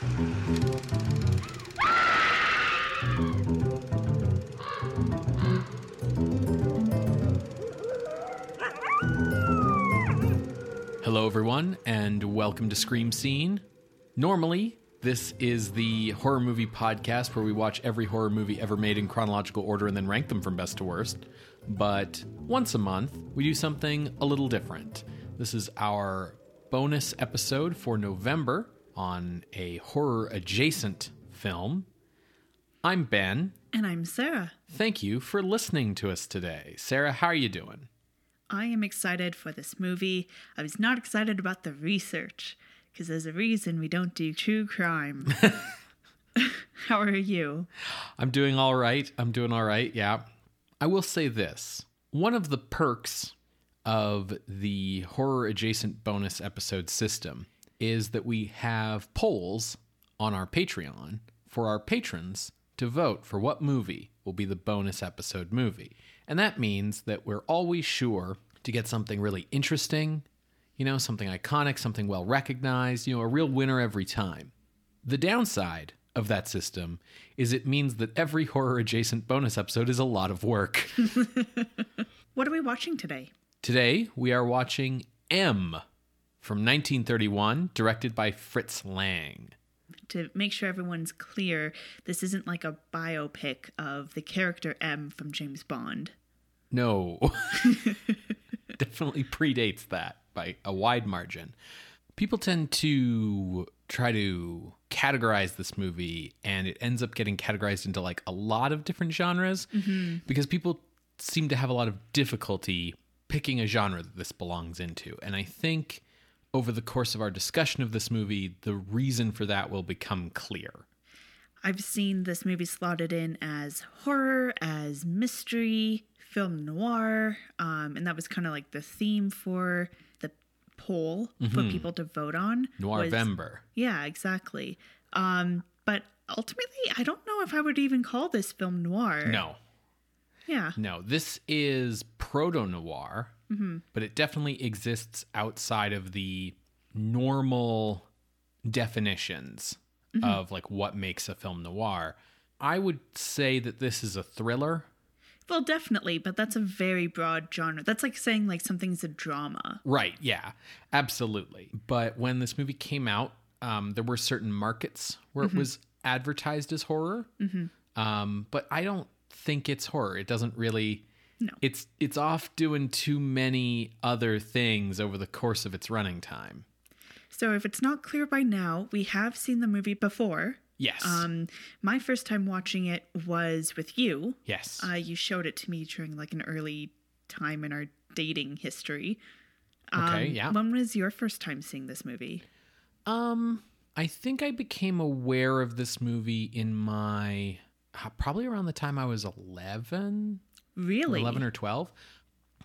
Hello, everyone, and welcome to Scream Scene. Normally, this is the horror movie podcast where we watch every horror movie ever made in chronological order and then rank them from best to worst. But once a month, we do something a little different. This is our bonus episode for November on a horror adjacent film. I'm Ben. And I'm Sarah. Thank you for listening to us today. Sarah, how are you doing? I am excited for this movie. I was not excited about the research because there's a reason we don't do true crime. How are you? I'm doing all right. I'm doing all right. Yeah. I will say this one of the perks of the horror adjacent bonus episode system is that we have polls on our Patreon for our patrons to vote for what movie will be the bonus episode movie. And that means that we're always sure to get something really interesting, you know, something iconic, something well recognized, you know, a real winner every time. The downside of that system is it means that every horror adjacent bonus episode is a lot of work. What are we watching today? Today, we are watching M from 1931, directed by Fritz Lang. To make sure everyone's clear, this isn't like a biopic of the character M from James Bond. No. Definitely predates that by a wide margin. People tend to try to categorize this movie, and it ends up getting categorized into like a lot of different genres mm-hmm. because people seem to have a lot of difficulty picking a genre that this belongs into. And I think over the course of our discussion of this movie, the reason for that will become clear. I've seen this movie slotted in as horror, as mystery, film noir, um, and that was kind of like the theme for the poll for people to vote on. Was- Yeah, exactly. Um, but ultimately, I don't know if I would even call this film noir. No, Yeah. No, this is proto noir, but it definitely exists outside of the normal definitions of like what makes a film noir. I would say that this is a thriller. Well, definitely, but that's a very broad genre. That's like saying like something's a drama. Right, yeah, absolutely. But when this movie came out, um, there were certain markets where it was advertised as horror. Um, but I don't think it's horror. It doesn't really. No. It's it's off doing too many other things over the course of its running time. So if it's not clear by now, we have seen the movie before. Yes. Um, my first time watching it was with you. yes. Uh, you showed it to me during like an early time in our dating history. okay. Um, Yeah. When was your first time seeing this movie? Um, I think I became aware of this movie in my probably around the time I was eleven, Really? eleven or twelve.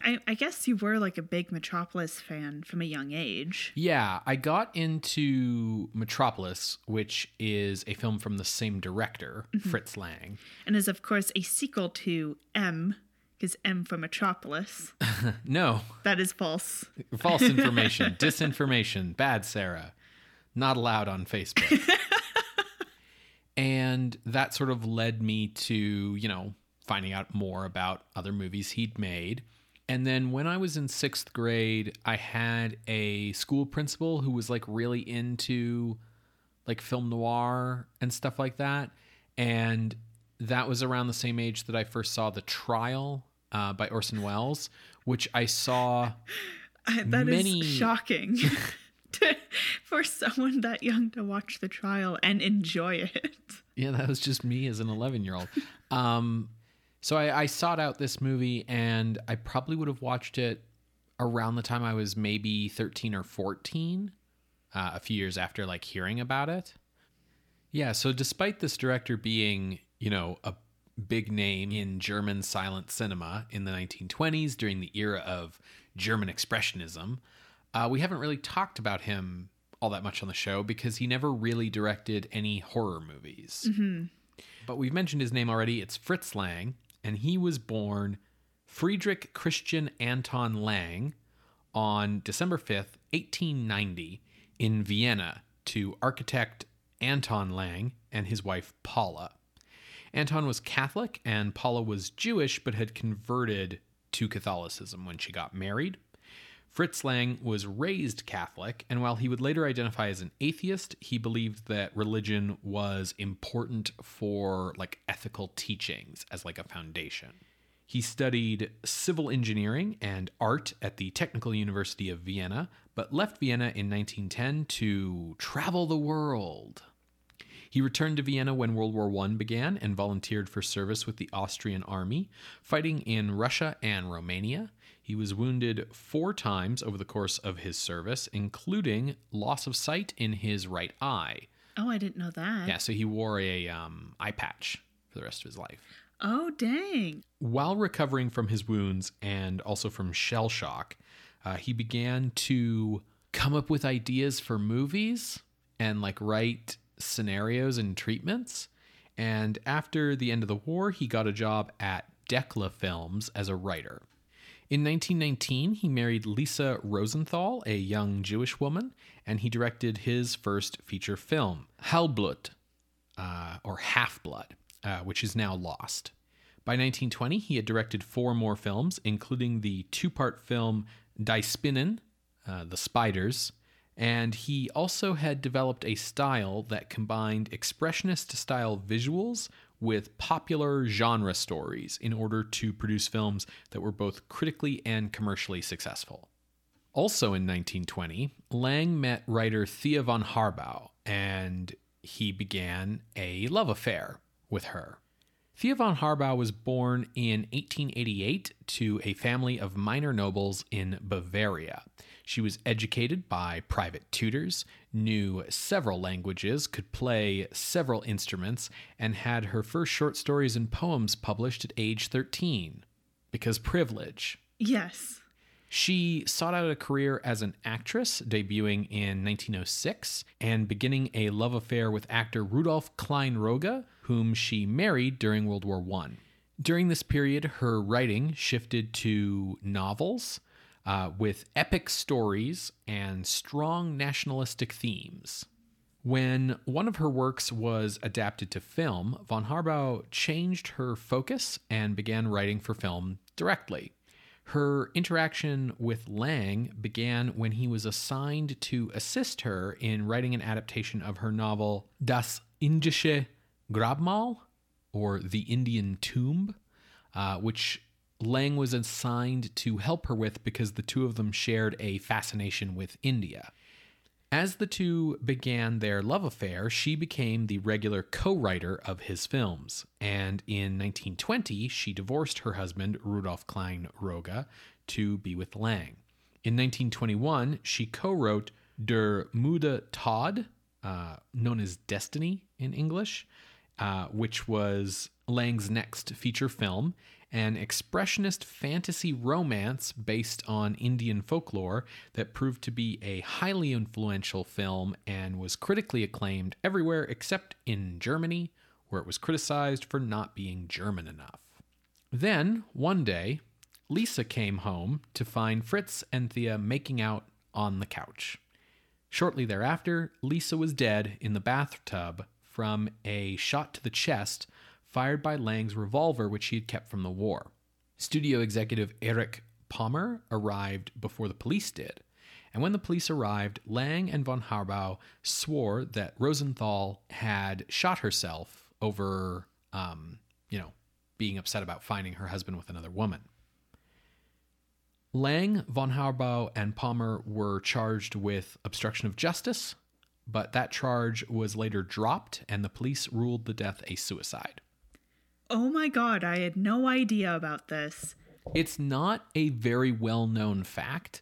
I, I guess you were like a big Metropolis fan from a young age. Yeah, I got into Metropolis, which is a film from the same director, mm-hmm. Fritz Lang. And is, of course, a sequel to M, because M for Metropolis. No, That is false. false information, disinformation, bad Sarah, not allowed on Facebook. and that sort of led me to, you know, finding out more about other movies he'd made. And then when I was in sixth grade, I had a school principal who was like really into like film noir and stuff like that. And that was around the same age that I first saw The Trial uh, by Orson Welles, which I saw. That is Many- shocking to- for someone that young to watch the trial and enjoy it. Yeah, that was just me as an 11 year old. Um, so I, I sought out this movie, and I probably would have watched it around the time I was maybe 13 or 14, uh, a few years after like hearing about it. Yeah, so despite this director being, you know, a big name in German silent cinema in the 1920s during the era of German Expressionism, uh, we haven't really talked about him all that much on the show because he never really directed any horror movies. But we've mentioned his name already. It's Fritz Lang, and he was born Friedrich Christian Anton Lang on December 5th, 1890, in Vienna to architect Anton Lang and his wife Paula. Anton was Catholic and Paula was Jewish but had converted to Catholicism when she got married. Fritz Lang was raised Catholic, and while he would later identify as an atheist, he believed that religion was important for like ethical teachings as like a foundation. He studied civil engineering and art at the Technical University of Vienna, but left Vienna in 1910 to travel the world. He returned to Vienna when World War I began and volunteered for service with the Austrian army, fighting in Russia and Romania. He was wounded four times over the course of his service, including loss of sight in his right eye. Oh, I didn't know that. Yeah, so he wore a um, eye patch for the rest of his life. Oh, dang. While recovering from his wounds and also from shell shock, uh, he began to come up with ideas for movies and like write scenarios and treatments. And after the end of the war, he got a job at Decla Films as a writer. In 1919, he married Lisa Rosenthal, a young Jewish woman, and he directed his first feature film, Halbblut, uh, or Half Blood, uh, which is now lost. By 1920, he had directed four more films, including the two part film Die Spinnen, uh, The Spiders, and he also had developed a style that combined expressionist style visuals with popular genre stories in order to produce films that were both critically and commercially successful. Also in 1920, Lang met writer Thea von Harbou, and he began a love affair with her. Thea von Harbou was born in 1888 to a family of minor nobles in Bavaria. She was educated by private tutors, knew several languages, could play several instruments, and had her first short stories and poems published at age 13. Because privilege. Yes. She sought out a career as an actress, debuting in 1906 and beginning a love affair with actor Rudolf Klein-Rogge, whom she married during World War I. During this period, her writing shifted to novels uh, with epic stories and strong nationalistic themes. When one of her works was adapted to film, von Harbou changed her focus and began writing for film directly. Her interaction with Lang began when he was assigned to assist her in writing an adaptation of her novel Das Indische Grabmal, or The Indian Tomb, uh, which Lang was assigned to help her with because the two of them shared a fascination with India. As the two began their love affair, she became the regular co writer of his films. And in 1920, she divorced her husband, Rudolf Klein-Rogge, to be with Lang. In 1921, she co wrote Der Müde Tod, uh, known as Destiny in English, uh, which was Lang's next feature film, an expressionist fantasy romance based on Indian folklore that proved to be a highly influential film and was critically acclaimed everywhere except in Germany, where it was criticized for not being German enough. Then, one day, Lisa came home to find Fritz and Thea making out on the couch. Shortly thereafter, Lisa was dead in the bathtub from a shot to the chest fired by Lang's revolver, which he had kept from the war. Studio executive Eric Pommer arrived before the police did. And when the police arrived, Lang and von Harbou swore that Rosenthal had shot herself over, um, you know, being upset about finding her husband with another woman. Lang, von Harbou, and Pommer were charged with obstruction of justice, but that charge was later dropped, and the police ruled the death a suicide. Oh my god, I had no idea about this. It's not a very well known fact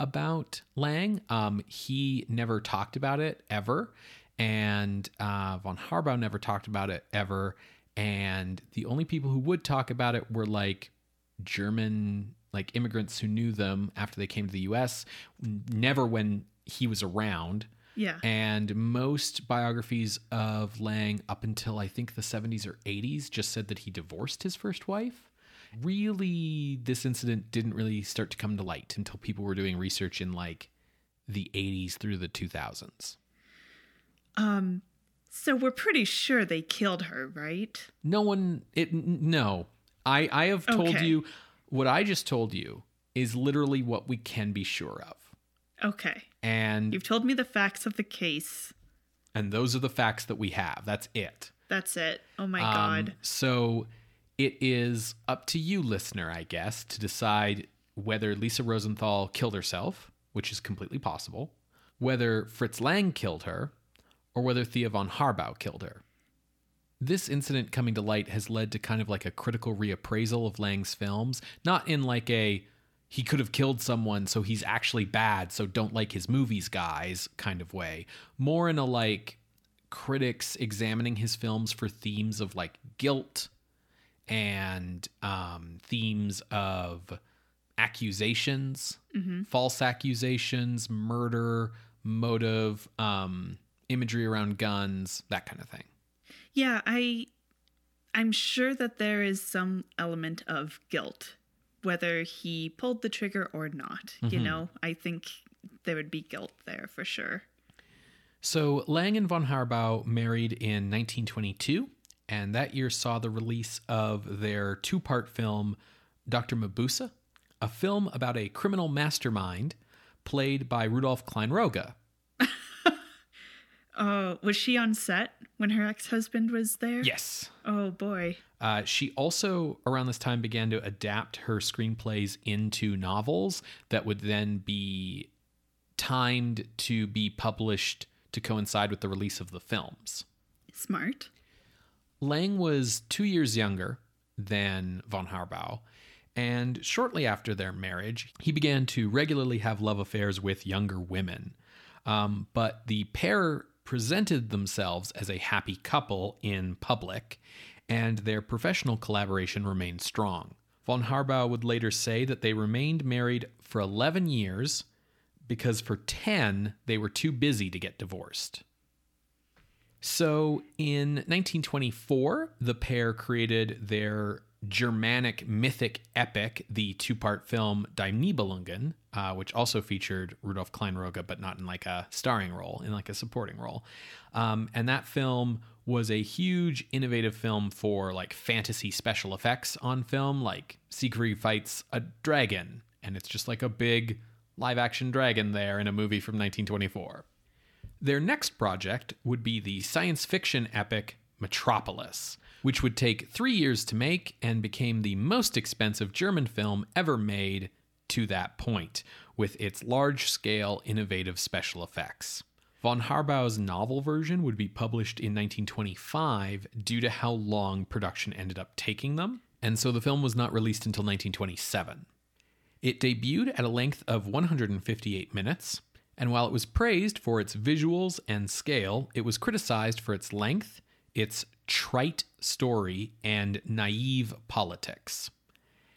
about Lang. Um, he never talked about it ever, and uh, von Harbou never talked about it ever. And the only people who would talk about it were like German, like immigrants who knew them after they came to the U.S. Never when he was around. Yeah. And most biographies of Lang up until I think the 70s or 80s just said that he divorced his first wife. Really, this incident didn't really start to come to light until people were doing research in like the 80s through the 2000s. Um, So we're pretty sure they killed her, right? No one. It no. I I have told Okay. you what I just told you is literally what we can be sure of, Okay. And You've told me the facts of the case. and those are the facts that we have. That's it. That's it. Oh my Um, god. So it is up to you, listener, I guess, to decide whether Lisa Rosenthal killed herself, which is completely possible, whether Fritz Lang killed her, or whether Thea von Harbou killed her. This incident coming to light has led to kind of like a critical reappraisal of Lang's films, not in like a he could have killed someone, so he's actually bad, so don't like his movies, guys, kind of way. More in a like critics examining his films for themes of like guilt and um, themes of accusations, false accusations, murder, motive, um, imagery around guns, that kind of thing. Yeah, I I'm sure that there is some element of guilt whether he pulled the trigger or not. You mm-hmm. know, I think there would be guilt there for sure. So Lang and von Harbou married in 1922, and that year saw the release of their two part film, Dr. Mabuse, a film about a criminal mastermind played by Rudolf Klein-Rogge. Oh, was she on set when her ex-husband was there? Yes. Oh boy. Uh, she also, around this time, began to adapt her screenplays into novels that would then be timed to be published to coincide with the release of the films. Smart. Lang was two years younger than von Harbou, and shortly after their marriage, he began to regularly have love affairs with younger women. Um, but the pair presented themselves as a happy couple in public, and their professional collaboration remained strong. Von Harbou would later say that they remained married for 11 years because for 10 they were too busy to get divorced. So in 1924, the pair created their Germanic mythic epic, the two part film Die Nibelungen, uh, which also featured Rudolf Klein-Rogge, but not in like a starring role, in like a supporting role. Um, and that film was a huge, innovative film for like fantasy special effects on film. Like Siegfried fights a dragon, and it's just like a big live action dragon there in a movie from 1924. Their next project would be the science fiction epic Metropolis, which would take three years to make and became the most expensive German film ever made to that point, with its large scale, innovative special effects. Von Harbou's novel version would be published in 1925 due to how long production ended up taking them, and so the film was not released until 1927. It debuted at a length of 158 minutes, and while it was praised for its visuals and scale, it was criticized for its length, its trite story, and naive politics.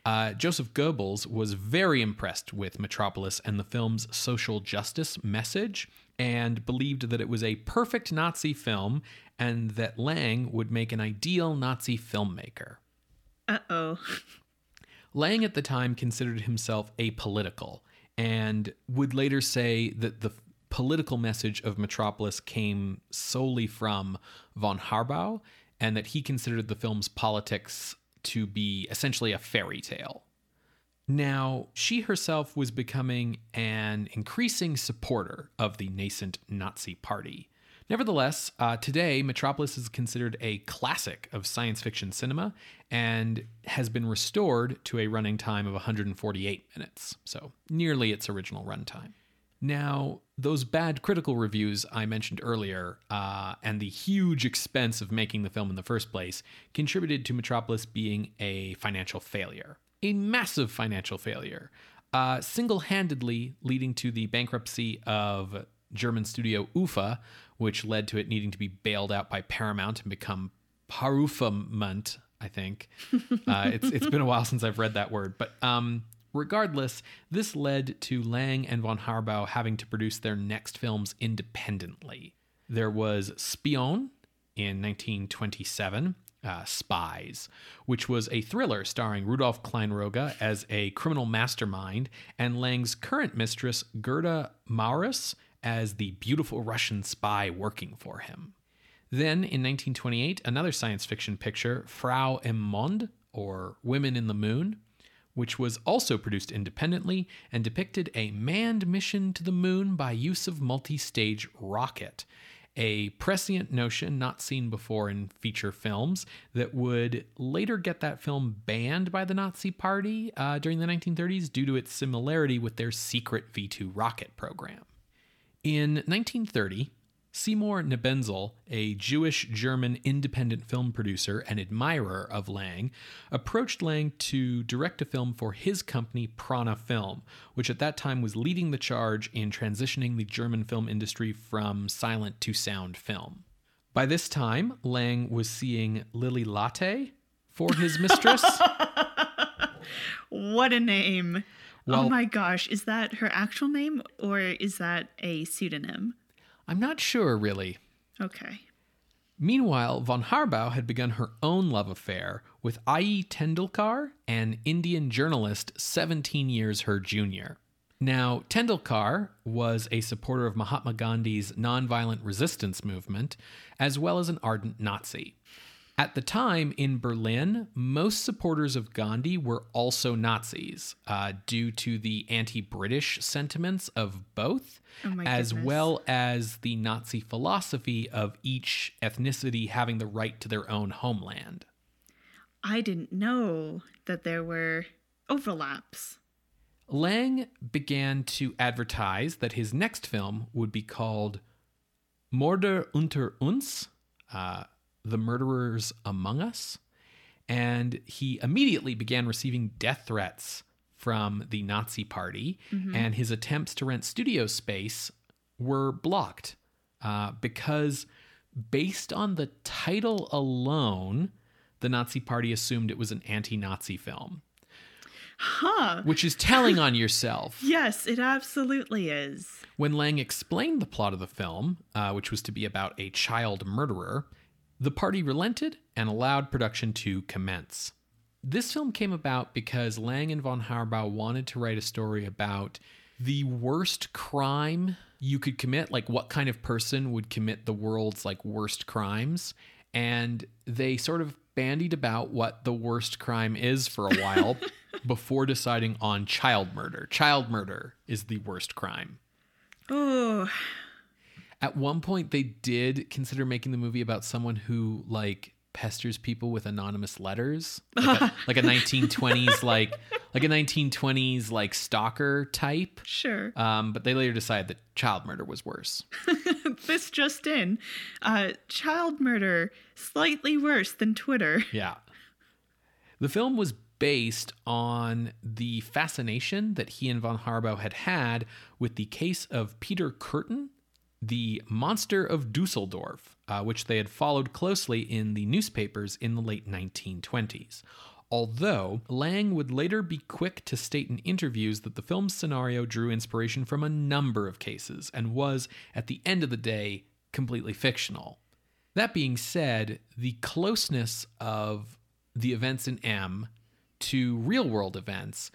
Uh, Joseph Goebbels was very impressed with Metropolis and the film's social justice message and believed that it was a perfect Nazi film and that Lang would make an ideal Nazi filmmaker. Uh oh. Lang at the time considered himself apolitical and would later say that the political message of Metropolis came solely from von Harbou and that he considered the film's politics to be essentially a fairy tale. Now, she herself was becoming an increasing supporter of the nascent Nazi party. Nevertheless, uh, today, Metropolis is considered a classic of science fiction cinema and has been restored to a running time of 148 minutes, so nearly its original runtime. Now, those bad critical reviews I mentioned earlier uh, and the huge expense of making the film in the first place contributed to Metropolis being a financial failure. A massive financial failure, uh, single handedly leading to the bankruptcy of German studio UFA, which led to it needing to be bailed out by Paramount and become Parufamet, I think. Uh, it's, it's been a while since I've read that word, but um, Regardless, this led to Lang and von Harbou having to produce their next films independently. There was Spion in 1927, uh, Spies, which was a thriller starring Rudolf Klein-Rogge as a criminal mastermind and Lang's current mistress, Gerda Maurus, as the beautiful Russian spy working for him. Then in 1928, another science fiction picture, Frau im Mond, or Women in the Moon, which was also produced independently and depicted a manned mission to the moon by use of multi stage rocket. A prescient notion not seen before in feature films that would later get that film banned by the Nazi Party uh, during the 1930s due to its similarity with their secret V 2 rocket program. In 1930, Seymour Nebenzal, a Jewish German independent film producer and admirer of Lang, approached Lang to direct a film for his company Prana Film, which at that time was leading the charge in transitioning the German film industry from silent to sound film. By this time, Lang was seeing Lily Latté for his mistress. What a name. Oh well- oh my gosh. Is that her actual name or is that a pseudonym? I'm not sure, really. Okay. Meanwhile, von Harbou had begun her own love affair with I.E. Tendulkar, an Indian journalist 17 years her junior. Now, Tendulkar was a supporter of Mahatma Gandhi's nonviolent resistance movement, as well as an ardent Nazi. At the time in Berlin, most supporters of Gandhi were also Nazis, uh, due to the anti British sentiments of both, Oh as goodness. well as the Nazi philosophy of each ethnicity having the right to their own homeland. I didn't know that there were overlaps. Lang began to advertise that his next film would be called Mörder unter uns, uh, The Murderers Among Us. And he immediately began receiving death threats from the Nazi Party, and his attempts to rent studio space were blocked uh, because, based on the title alone, the Nazi Party assumed it was an anti Nazi film Huh. which is telling on yourself. Yes, it absolutely is. When Lang explained the plot of the film, uh, which was to be about a child murderer, the party relented and allowed production to commence. This film came about because Lang and von Harbou wanted to write a story about the worst crime you could commit, like what kind of person would commit the world's like worst crimes, and they sort of bandied about what the worst crime is for a while before deciding on child murder. Child murder is the worst crime. Oh, At one point, they did consider making the movie about someone who like pesters people with anonymous letters, like a, like a 1920s like like a 1920s like stalker type. sure. Um, but they later decided that child murder was worse. this just in. Uh, child murder, slightly worse than Twitter. Yeah. The film was based on the fascination that he and von Harbou had had with the case of Peter Kürten, the monster of Dusseldorf, uh, which they had followed closely in the newspapers in the late 1920s. Although Lang would later be quick to state in interviews that the film's scenario drew inspiration from a number of cases and was, at the end of the day, completely fictional. That being said, the closeness of the events in M to real world events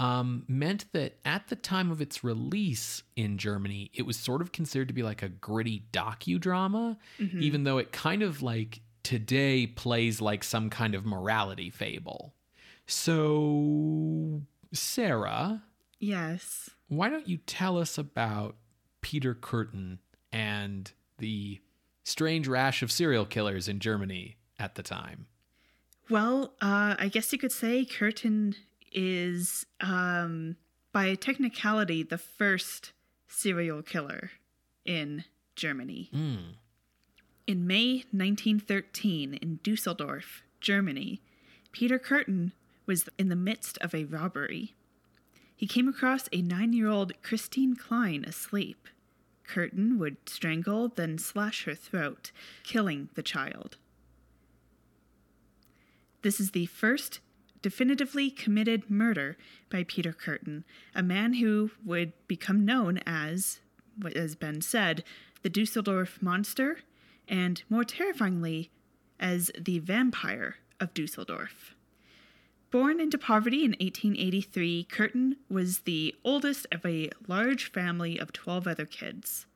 um, meant that at the time of its release in Germany, it was sort of considered to be like a gritty docudrama, even though it kind of like today plays like some kind of morality fable. So, Sarah, Yes. why don't you tell us about Peter Kürten and the strange rash of serial killers in Germany at the time? Well, uh, I guess you could say Kürten is, um, by technicality, the first serial killer in Germany. Mm. In May 1913, in Dusseldorf, Germany, Peter Kürten was in the midst of a robbery. He came across a nine year old Christine Klein asleep. Kürten would strangle, then slash her throat, killing the child. This is the first definitively committed murder by Peter Kürten, a man who would become known as, what has been said, the Dusseldorf Monster, and more terrifyingly, as the Vampire of Dusseldorf. Born into poverty in 1883, Kürten was the oldest of a large family of 12 other kids.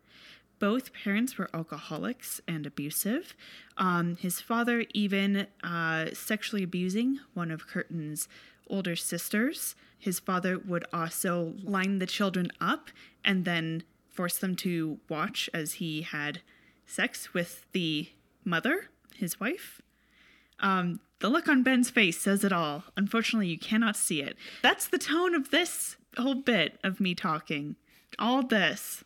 Both parents were alcoholics and abusive. Um, his father even uh, sexually abusing one of Kürten's older sisters. His father would also line the children up and then force them to watch as he had sex with the mother, his wife. Um, the look on Ben's face says it all. Unfortunately, you cannot see it. That's the tone of this whole bit of me talking. All this.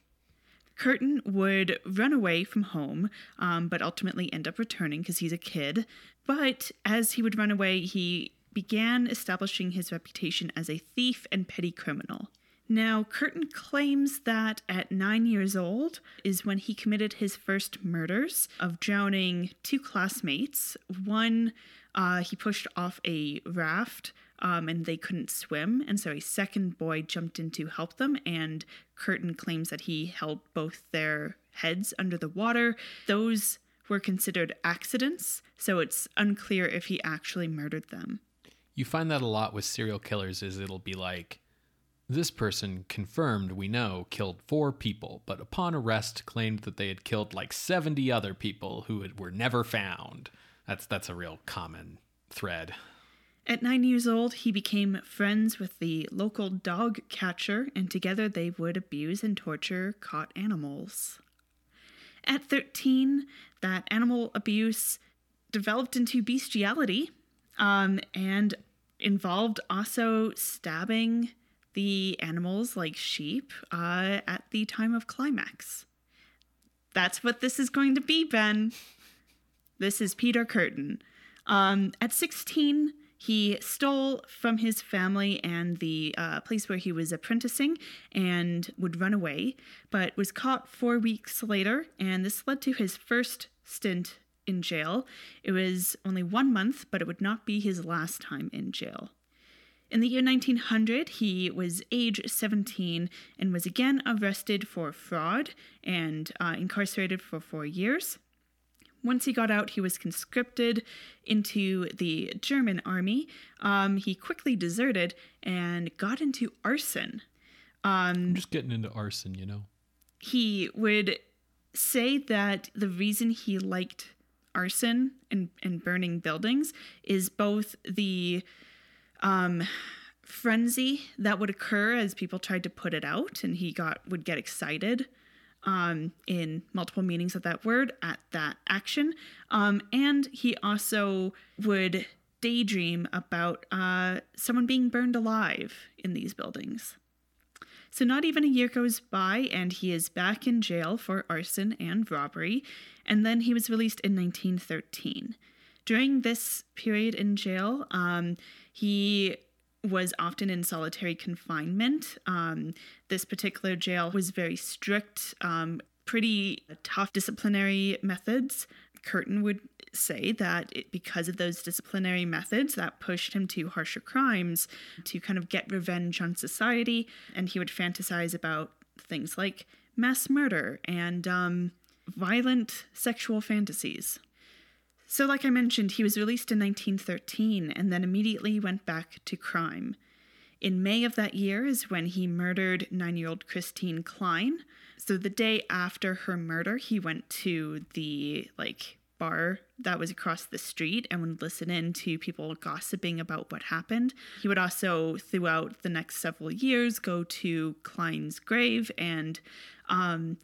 Kürten would run away from home, um, but ultimately end up returning because he's a kid. But as he would run away, he began establishing his reputation as a thief and petty criminal. Now, Kürten claims that at nine years old is when he committed his first murders of drowning two classmates. One, uh, he pushed off a raft um, and they couldn't swim, and so a second boy jumped in to help them. And Kürten claims that he held both their heads under the water. Those were considered accidents, so it's unclear if he actually murdered them. You find that a lot with serial killers is it'll be like this person confirmed we know killed 4 people, but upon arrest claimed that they had killed like 70 other people who had, were never found. That's that's a real common thread. At nine years old, he became friends with the local dog catcher, and together they would abuse and torture caught animals. At 13, that animal abuse developed into bestiality um, and involved also stabbing the animals like sheep uh, at the time of climax. That's what this is going to be, Ben. This is Peter Kürten. Um, at 16, he stole from his family and the uh, place where he was apprenticing and would run away, but was caught four weeks later, and this led to his first stint in jail. It was only one month, but it would not be his last time in jail. In the year 1900, he was age 17 and was again arrested for fraud and uh, incarcerated for four years. Once he got out, he was conscripted into the German army. Um, he quickly deserted and got into arson. Um, I'm just getting into arson, you know. He would say that the reason he liked arson and, and burning buildings is both the um, frenzy that would occur as people tried to put it out, and he got would get excited um, in multiple meanings of that word at that action. Um, and he also would daydream about uh, someone being burned alive in these buildings. So, not even a year goes by, and he is back in jail for arson and robbery. And then he was released in 1913. During this period in jail, um, he was often in solitary confinement. Um, this particular jail was very strict, um, pretty tough disciplinary methods. Kürten would say that it, because of those disciplinary methods that pushed him to harsher crimes to kind of get revenge on society and he would fantasize about things like mass murder and um, violent sexual fantasies so, like I mentioned, he was released in 1913 and then immediately went back to crime. In May of that year is when he murdered nine year old Christine Klein. So, the day after her murder, he went to the like bar that was across the street and would listen in to people gossiping about what happened. He would also, throughout the next several years, go to Klein's grave and um,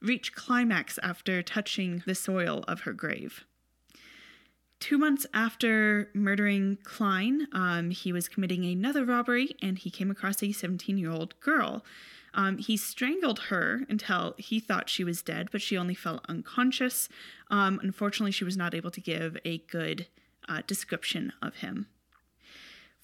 reach climax after touching the soil of her grave. Two months after murdering Klein, um, he was committing another robbery and he came across a 17 year old girl. Um, he strangled her until he thought she was dead, but she only fell unconscious. Um, unfortunately, she was not able to give a good uh, description of him.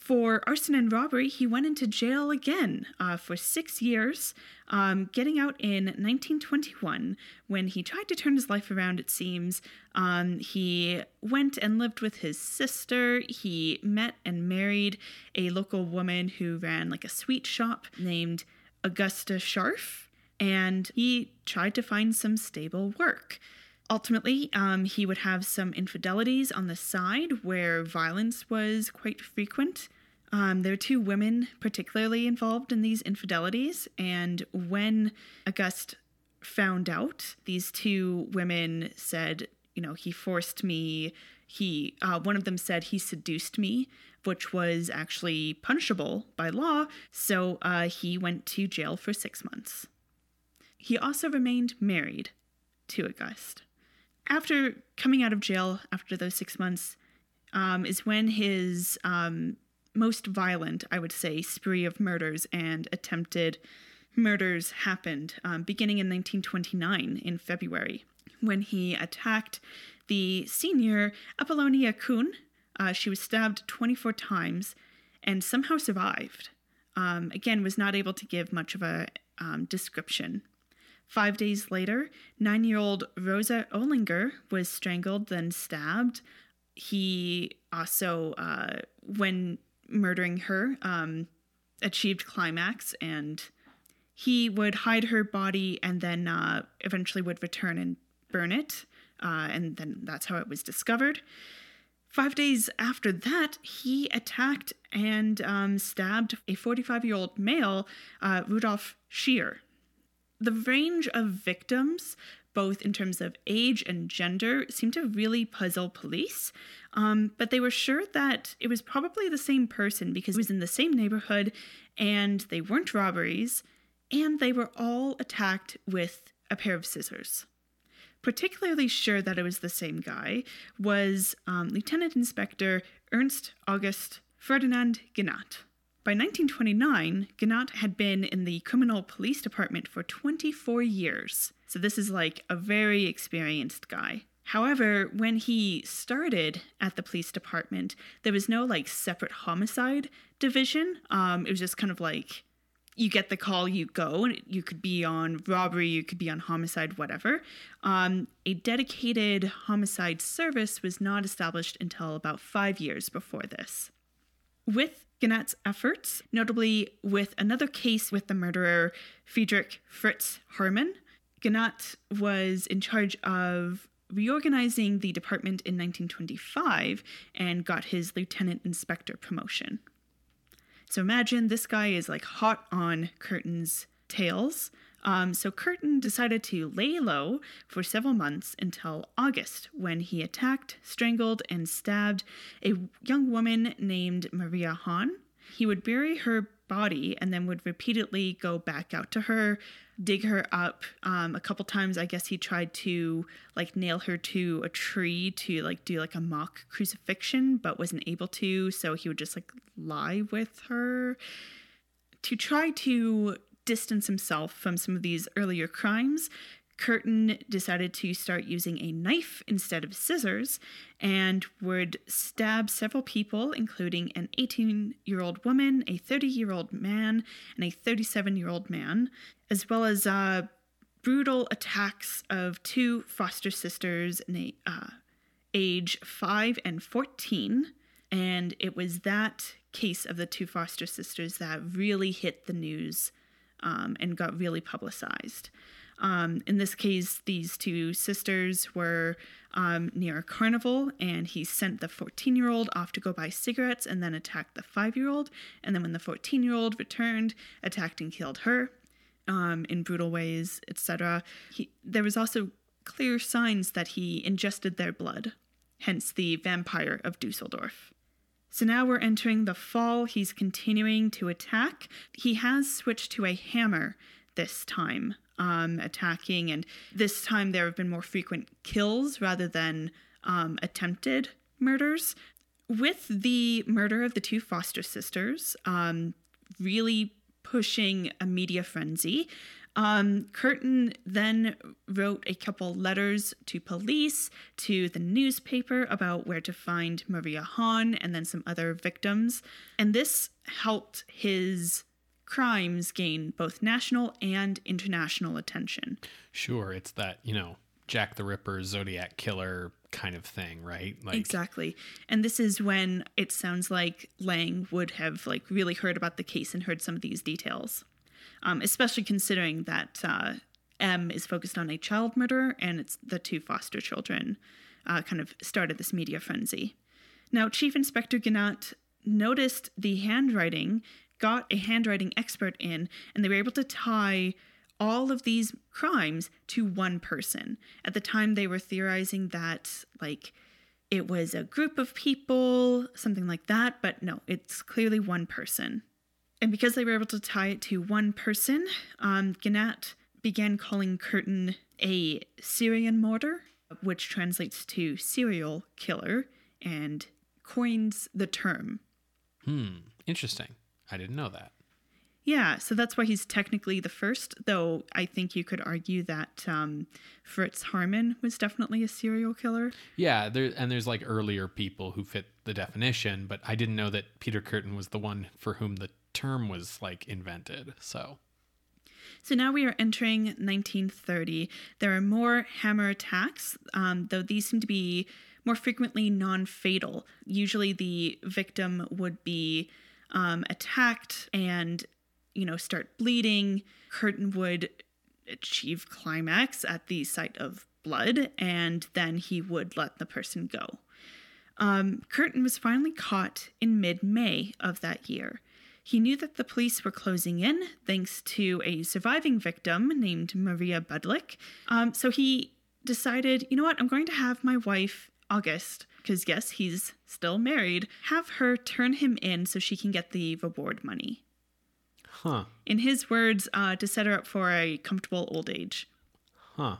For arson and robbery, he went into jail again uh, for six years, um, getting out in 1921 when he tried to turn his life around, it seems. Um, he went and lived with his sister. He met and married a local woman who ran like a sweet shop named Augusta Scharf, and he tried to find some stable work. Ultimately, um, he would have some infidelities on the side where violence was quite frequent. Um, there were two women particularly involved in these infidelities, and when August found out, these two women said, you know, he forced me. He, uh, one of them said he seduced me, which was actually punishable by law. So uh, he went to jail for six months. He also remained married to Auguste. After coming out of jail after those six months, um, is when his um, most violent, I would say, spree of murders and attempted murders happened, um, beginning in 1929 in February, when he attacked the senior Apollonia Kuhn. Uh, she was stabbed 24 times and somehow survived. Um, again, was not able to give much of a um, description. Five days later, nine year old Rosa Ohliger was strangled, then stabbed. He also, uh, when murdering her, um, achieved climax and he would hide her body and then uh, eventually would return and burn it. Uh, and then that's how it was discovered. Five days after that, he attacked and um, stabbed a 45 year old male, uh, Rudolf Scheer. The range of victims, both in terms of age and gender, seemed to really puzzle police. Um, but they were sure that it was probably the same person because it was in the same neighborhood and they weren't robberies and they were all attacked with a pair of scissors. Particularly sure that it was the same guy was um, Lieutenant Inspector Ernst August Ferdinand Gennat. By 1929, Gennat had been in the criminal police department for 24 years, so this is like a very experienced guy. However, when he started at the police department, there was no like separate homicide division. Um, it was just kind of like you get the call, you go, and you could be on robbery, you could be on homicide, whatever. Um, a dedicated homicide service was not established until about five years before this. With Gennat's efforts, notably with another case with the murderer Friedrich Fritz Haarmann, Gennat was in charge of reorganizing the department in 1925 and got his lieutenant inspector promotion. So imagine this guy is like hot on Kürten's tails. Um, so Kürten decided to lay low for several months until August, when he attacked, strangled, and stabbed a young woman named Maria Hahn. He would bury her body and then would repeatedly go back out to her, dig her up. Um, a couple times, I guess he tried to like nail her to a tree to like do like a mock crucifixion, but wasn't able to. So he would just like lie with her to try to distance himself from some of these earlier crimes. Kürten decided to start using a knife instead of scissors and would stab several people, including an 18 year old woman, a 30 year old man, and a 37 year old man, as well as uh, brutal attacks of two foster sisters uh, age 5 and 14. And it was that case of the two foster sisters that really hit the news um, and got really publicized. Um, in this case, these two sisters were um, near a carnival, and he sent the 14 year old off to go buy cigarettes and then attacked the 5 year old. And then, when the 14 year old returned, attacked and killed her um, in brutal ways, etc. There was also clear signs that he ingested their blood, hence the vampire of Dusseldorf. So now we're entering the fall. He's continuing to attack. He has switched to a hammer this time um, attacking, and this time there have been more frequent kills rather than um, attempted murders. With the murder of the two foster sisters, um, really pushing a media frenzy, um, Kürten then wrote a couple letters to police, to the newspaper about where to find Maria Hahn and then some other victims. And this helped his crimes gain both national and international attention. Sure, it's that, you know, Jack the Ripper, Zodiac Killer kind of thing, right? Like Exactly. And this is when it sounds like Lang would have like really heard about the case and heard some of these details. Um, especially considering that uh, M is focused on a child murderer and it's the two foster children uh, kind of started this media frenzy. Now, Chief Inspector Gennat noticed the handwriting got a handwriting expert in, and they were able to tie all of these crimes to one person. At the time, they were theorizing that, like, it was a group of people, something like that, but no, it's clearly one person. And because they were able to tie it to one person, um, Gennat began calling Kürten a Serienmörder, which translates to serial killer, and coins the term. Hmm. Interesting. I didn't know that. Yeah, so that's why he's technically the first, though I think you could argue that um, Fritz Haarmann was definitely a serial killer. Yeah, there and there's like earlier people who fit the definition, but I didn't know that Peter Kürten was the one for whom the term was like invented. So so now we are entering 1930. There are more hammer attacks, um, though these seem to be more frequently non fatal. Usually the victim would be um, attacked and, you know, start bleeding. Kürten would achieve climax at the site of blood, and then he would let the person go. Um, Kürten was finally caught in mid May of that year. He knew that the police were closing in thanks to a surviving victim named Maria Budlick. Um, so he decided, you know what, I'm going to have my wife, August, because yes, he's still married, have her turn him in so she can get the reward money. Huh. In his words, uh, to set her up for a comfortable old age. Huh.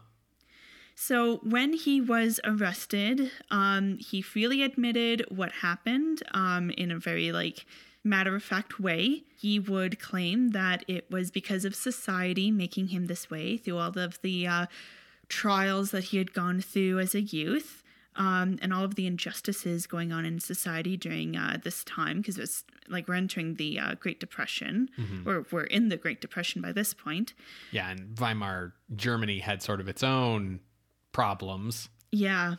So when he was arrested, um, he freely admitted what happened um, in a very like matter of fact way. He would claim that it was because of society making him this way through all of the uh, trials that he had gone through as a youth. Um, and all of the injustices going on in society during uh, this time, because it was like we're entering the uh, Great Depression, mm-hmm. or we're in the Great Depression by this point. Yeah, and Weimar Germany had sort of its own problems. Yeah,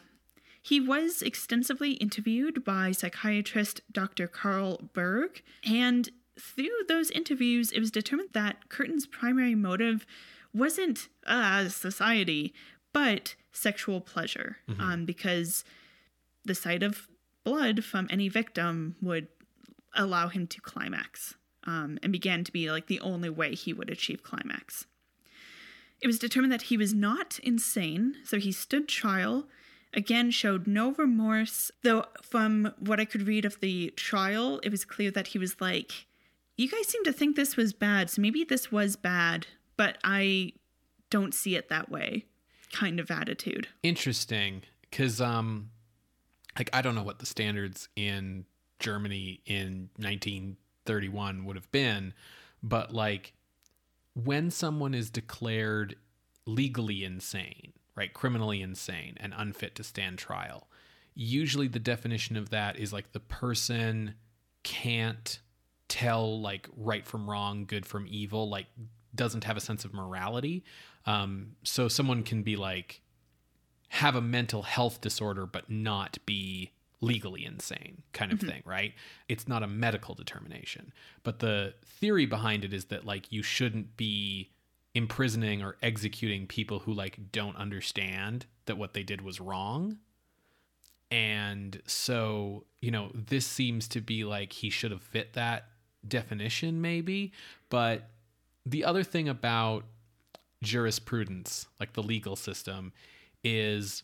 he was extensively interviewed by psychiatrist Dr. Carl Berg, and through those interviews, it was determined that Kürten's primary motive wasn't uh, society, but sexual pleasure, mm-hmm. um, because the sight of blood from any victim would allow him to climax um, and began to be like the only way he would achieve climax. It was determined that he was not insane, so he stood trial again showed no remorse, though from what I could read of the trial, it was clear that he was like, You guys seem to think this was bad, so maybe this was bad, but I don't see it that way kind of attitude. Interesting. Cause um like I don't know what the standards in Germany in 1931 would have been, but like when someone is declared legally insane, right? Criminally insane and unfit to stand trial. Usually the definition of that is like the person can't tell like right from wrong, good from evil, like doesn't have a sense of morality. Um, so someone can be like have a mental health disorder but not be legally insane kind of mm-hmm. thing, right? It's not a medical determination. But the theory behind it is that like you shouldn't be imprisoning or executing people who like don't understand that what they did was wrong. And so, you know, this seems to be like he should have fit that definition maybe, but the other thing about jurisprudence, like the legal system, is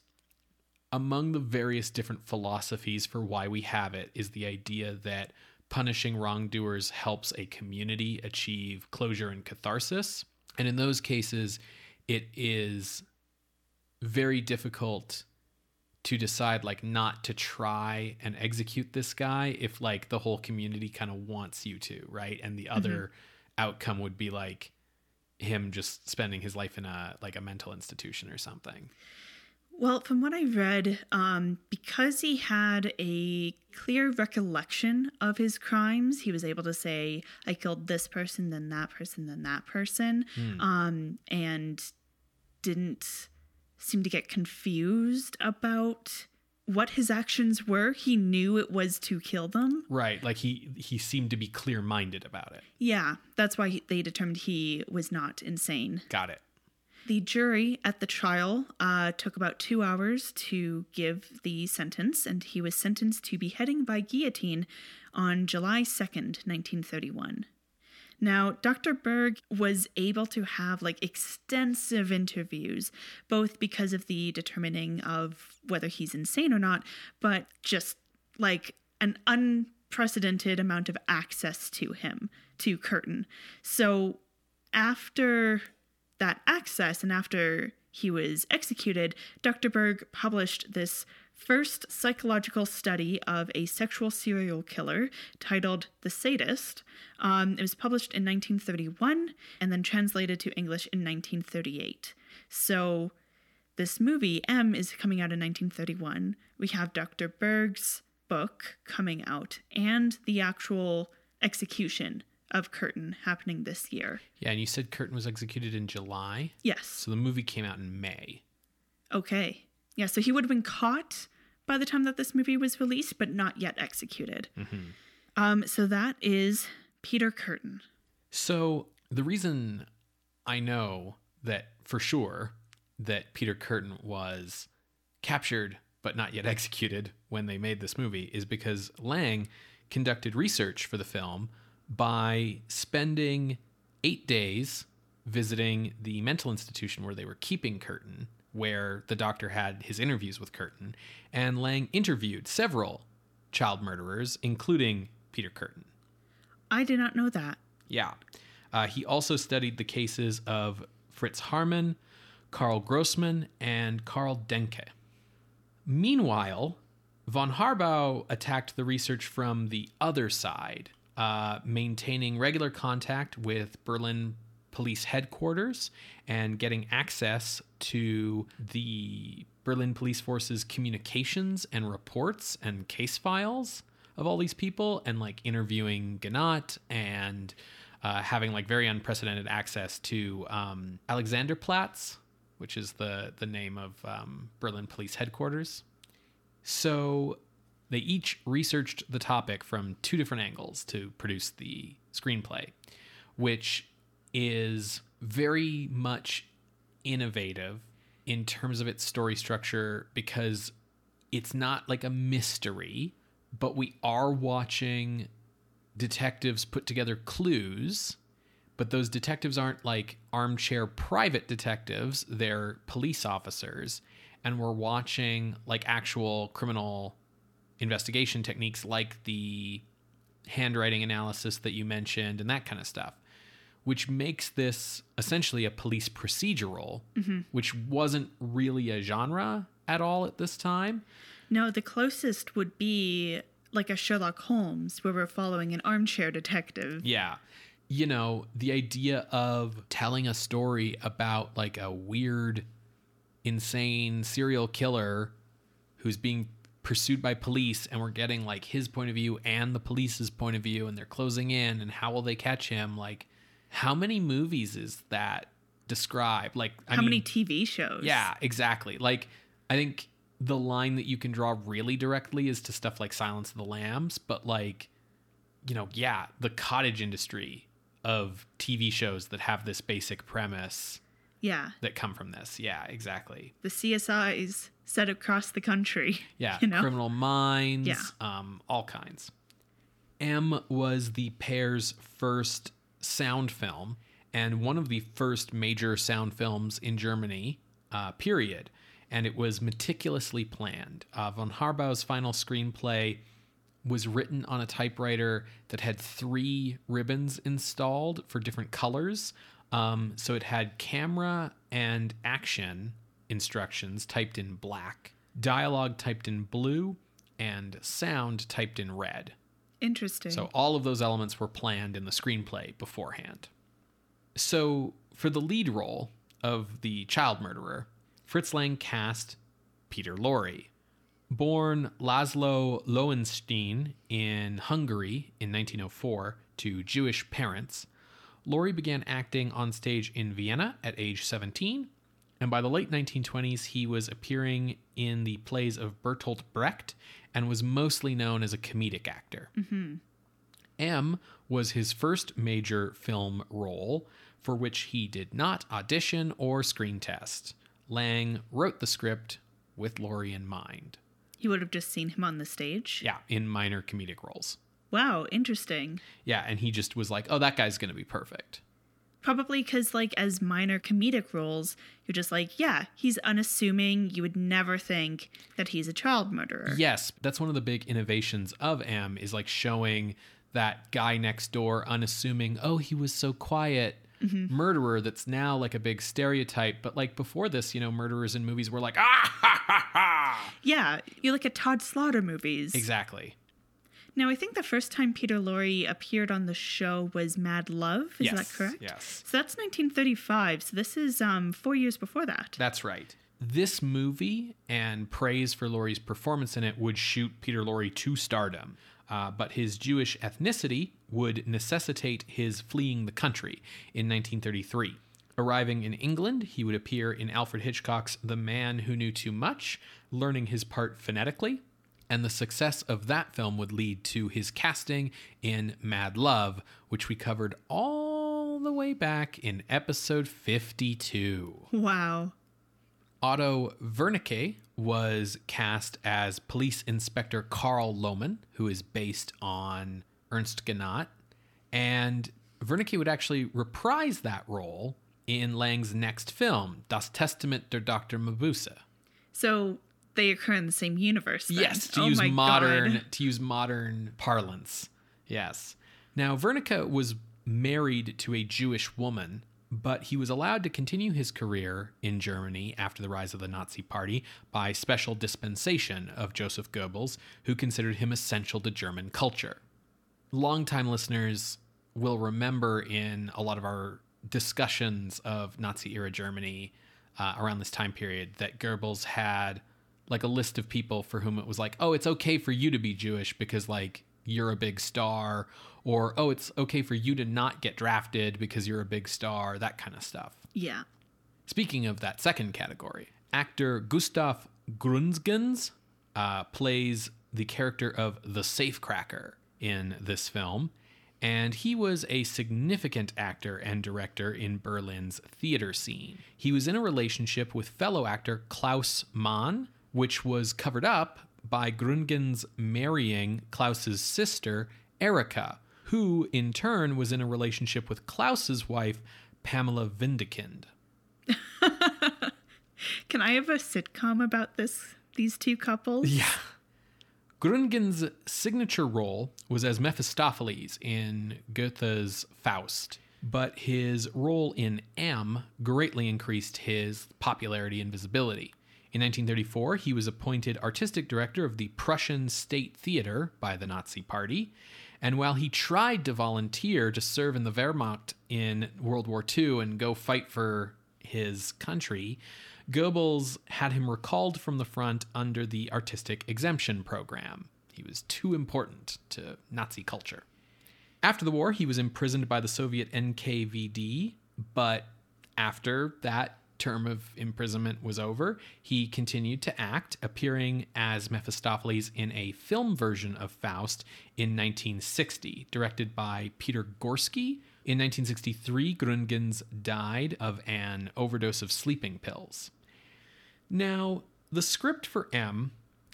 among the various different philosophies for why we have it is the idea that punishing wrongdoers helps a community achieve closure and catharsis. And in those cases, it is very difficult to decide like not to try and execute this guy if like the whole community kind of wants you to, right? And the mm-hmm. other outcome would be like him just spending his life in a like a mental institution or something. Well, from what I read, um, because he had a clear recollection of his crimes, he was able to say, I killed this person, then that person, then that person, mm. um, and didn't seem to get confused about what his actions were. He knew it was to kill them. Right. Like he he seemed to be clear minded about it. Yeah. That's why he, they determined he was not insane. Got it. The jury at the trial uh, took about two hours to give the sentence, and he was sentenced to beheading by guillotine on July 2nd, 1931. Now, Dr. Berg was able to have like extensive interviews, both because of the determining of whether he's insane or not, but just like an unprecedented amount of access to him, to Kürten. So, after that access and after he was executed, Dr. Berg published this first psychological study of a sexual serial killer titled The Sadist. Um, it was published in 1931 and then translated to English in 1938. So this movie, M, is coming out in 1931. We have Dr. Berg's book coming out and the actual execution of Kürten happening this year. Yeah, and you said Kürten was executed in July. Yes. So the movie came out in May. Okay. Yeah, so he would have been caught by the time that this movie was released, but not yet executed. Um, so that is Peter Kürten. So the reason I know that for sure that Peter Kürten was captured but not yet executed when they made this movie is because Lang conducted research for the film by spending eight days visiting the mental institution where they were keeping Kürten, where the doctor had his interviews with Kürten, and Lang interviewed several child murderers, including Peter Kürten. I did not know that. Yeah. Uh, he also studied the cases of Fritz Haarmann, Karl Grossman, and Karl Denke. Meanwhile, von Harbou attacked the research from the other side, uh, maintaining regular contact with Berlin police headquarters and getting access to the Berlin police force's communications and reports and case files of all these people and like interviewing Gennat and uh, having like very unprecedented access to um, Alexanderplatz, which is the the name of um, Berlin police headquarters. So they each researched the topic from two different angles to produce the screenplay, which is very much innovative in terms of its story structure because it's not like a mystery, but we are watching detectives put together clues, but those detectives aren't like armchair private detectives, they're police officers. And we're watching like actual criminal investigation techniques like the handwriting analysis that you mentioned and that kind of stuff, which makes this essentially a police procedural, mm-hmm. which wasn't really a genre at all at this time. No, the closest would be like a Sherlock Holmes, where we're following an armchair detective. Yeah. You know, the idea of telling a story about like a weird, insane serial killer who's being pursued by police and we're getting like his point of view and the police's point of view and they're closing in and how will they catch him? Like, how many movies is that described? Like, I How mean, many TV shows? Yeah, exactly. Like I think the line that you can draw really directly is to stuff like Silence of the Lambs, but like you know, yeah, the cottage industry of TV shows that have this basic premise Yeah. that come from this. Yeah, exactly. The CSIs set across the country. Yeah, You know? Criminal Minds, Yeah. um, all kinds. M was the pair's first sound film and one of the first major sound films in Germany, uh, period. And it was meticulously planned. Uh, von Harbou's final screenplay was written on a typewriter that had three ribbons installed for different colors. Um, so it had camera and action instructions typed in black, dialogue typed in blue, and sound typed in red. Interesting. So all of those elements were planned in the screenplay beforehand. So for the lead role of the child murderer, Fritz Lang cast Peter Lorre. Born Laszlo Lowenstein in Hungary in 1904 to Jewish parents, Lorre began acting on stage in Vienna at age 17, and by the late 1920s, he was appearing in the plays of Bertolt Brecht and was mostly known as a comedic actor. Mm-hmm. M was his first major film role, for which he did not audition or screen test. Lang wrote the script with Lorre in mind. you would have just seen him on the stage. Yeah, in minor comedic roles. Wow, interesting. Yeah, and he just was like, "Oh, that guy's going to be perfect." Probably because, like, as minor comedic roles, you're just like, yeah, he's unassuming. You would never think that he's a child murderer. Yes, that's one of the big innovations of M is like showing that guy next door unassuming, "Oh, he was so quiet." Murderer that's now like a big stereotype, but like before this, you know, murderers in movies were like, ah, ha, ha, ha. Yeah, you look at Tod Slaughter movies. Exactly. Now, I think the first time Peter Lorre appeared on the show was Mad Love. Is yes. that correct? Yes. So that's 1935. So this is um, four years before that. That's right. This movie and praise for Lorre's performance in it would shoot Peter Lorre to stardom. Uh, but his Jewish ethnicity would necessitate his fleeing the country in 1933. Arriving in England, he would appear in Alfred Hitchcock's The Man Who Knew Too Much, learning his part phonetically. And the success of that film would lead to his casting in Mad Love, which we covered all the way back in episode 52. Wow. Otto Wernicke was cast as Police Inspector Carl Lohmann, who is based on Ernst Gennat. And Wernicke would actually reprise that role in Lang's next film, Das Testament der Dr. Mabuse. So they occur in the same universe. Then. Yes, to Oh use modern God. to use modern parlance. Yes. Now Wernicke was married to a Jewish woman, but he was allowed to continue his career in Germany after the rise of the Nazi Party by special dispensation of Joseph Goebbels, who considered him essential to German culture. Longtime listeners will remember in a lot of our discussions of Nazi era Germany uh, around this time period that Goebbels had like a list of people for whom it was like, oh, it's okay for you to be Jewish because like you're a big star, or oh, it's okay for you to not get drafted because you're a big star, that kind of stuff. Yeah. Speaking of that second category, actor Gustav Gründgens uh, plays the character of the Safecracker in this film, and he was a significant actor and director in Berlin's theater scene. He was in a relationship with fellow actor Klaus Mann, which was covered up by Gründgens marrying Klaus's sister, Erika, who in turn was in a relationship with Klaus's wife, Pamela Wedekind. Can I have a sitcom about this? These two couples? Yeah. Gründgens' signature role was as Mephistopheles in Goethe's Faust, but his role in M greatly increased his popularity and visibility. In 1934, he was appointed artistic director of the Prussian State Theater by the Nazi Party. And while he tried to volunteer to serve in the Wehrmacht in World War II and go fight for his country, Goebbels had him recalled from the front under the artistic exemption program. He was too important to Nazi culture. After the war, he was imprisoned by the Soviet NKVD, but after that term of imprisonment was over, he continued to act, appearing as Mephistopheles in a film version of Faust in 1960, directed by Peter Gorski. In 1963, Gründgens died of an overdose of sleeping pills. Now, the script for M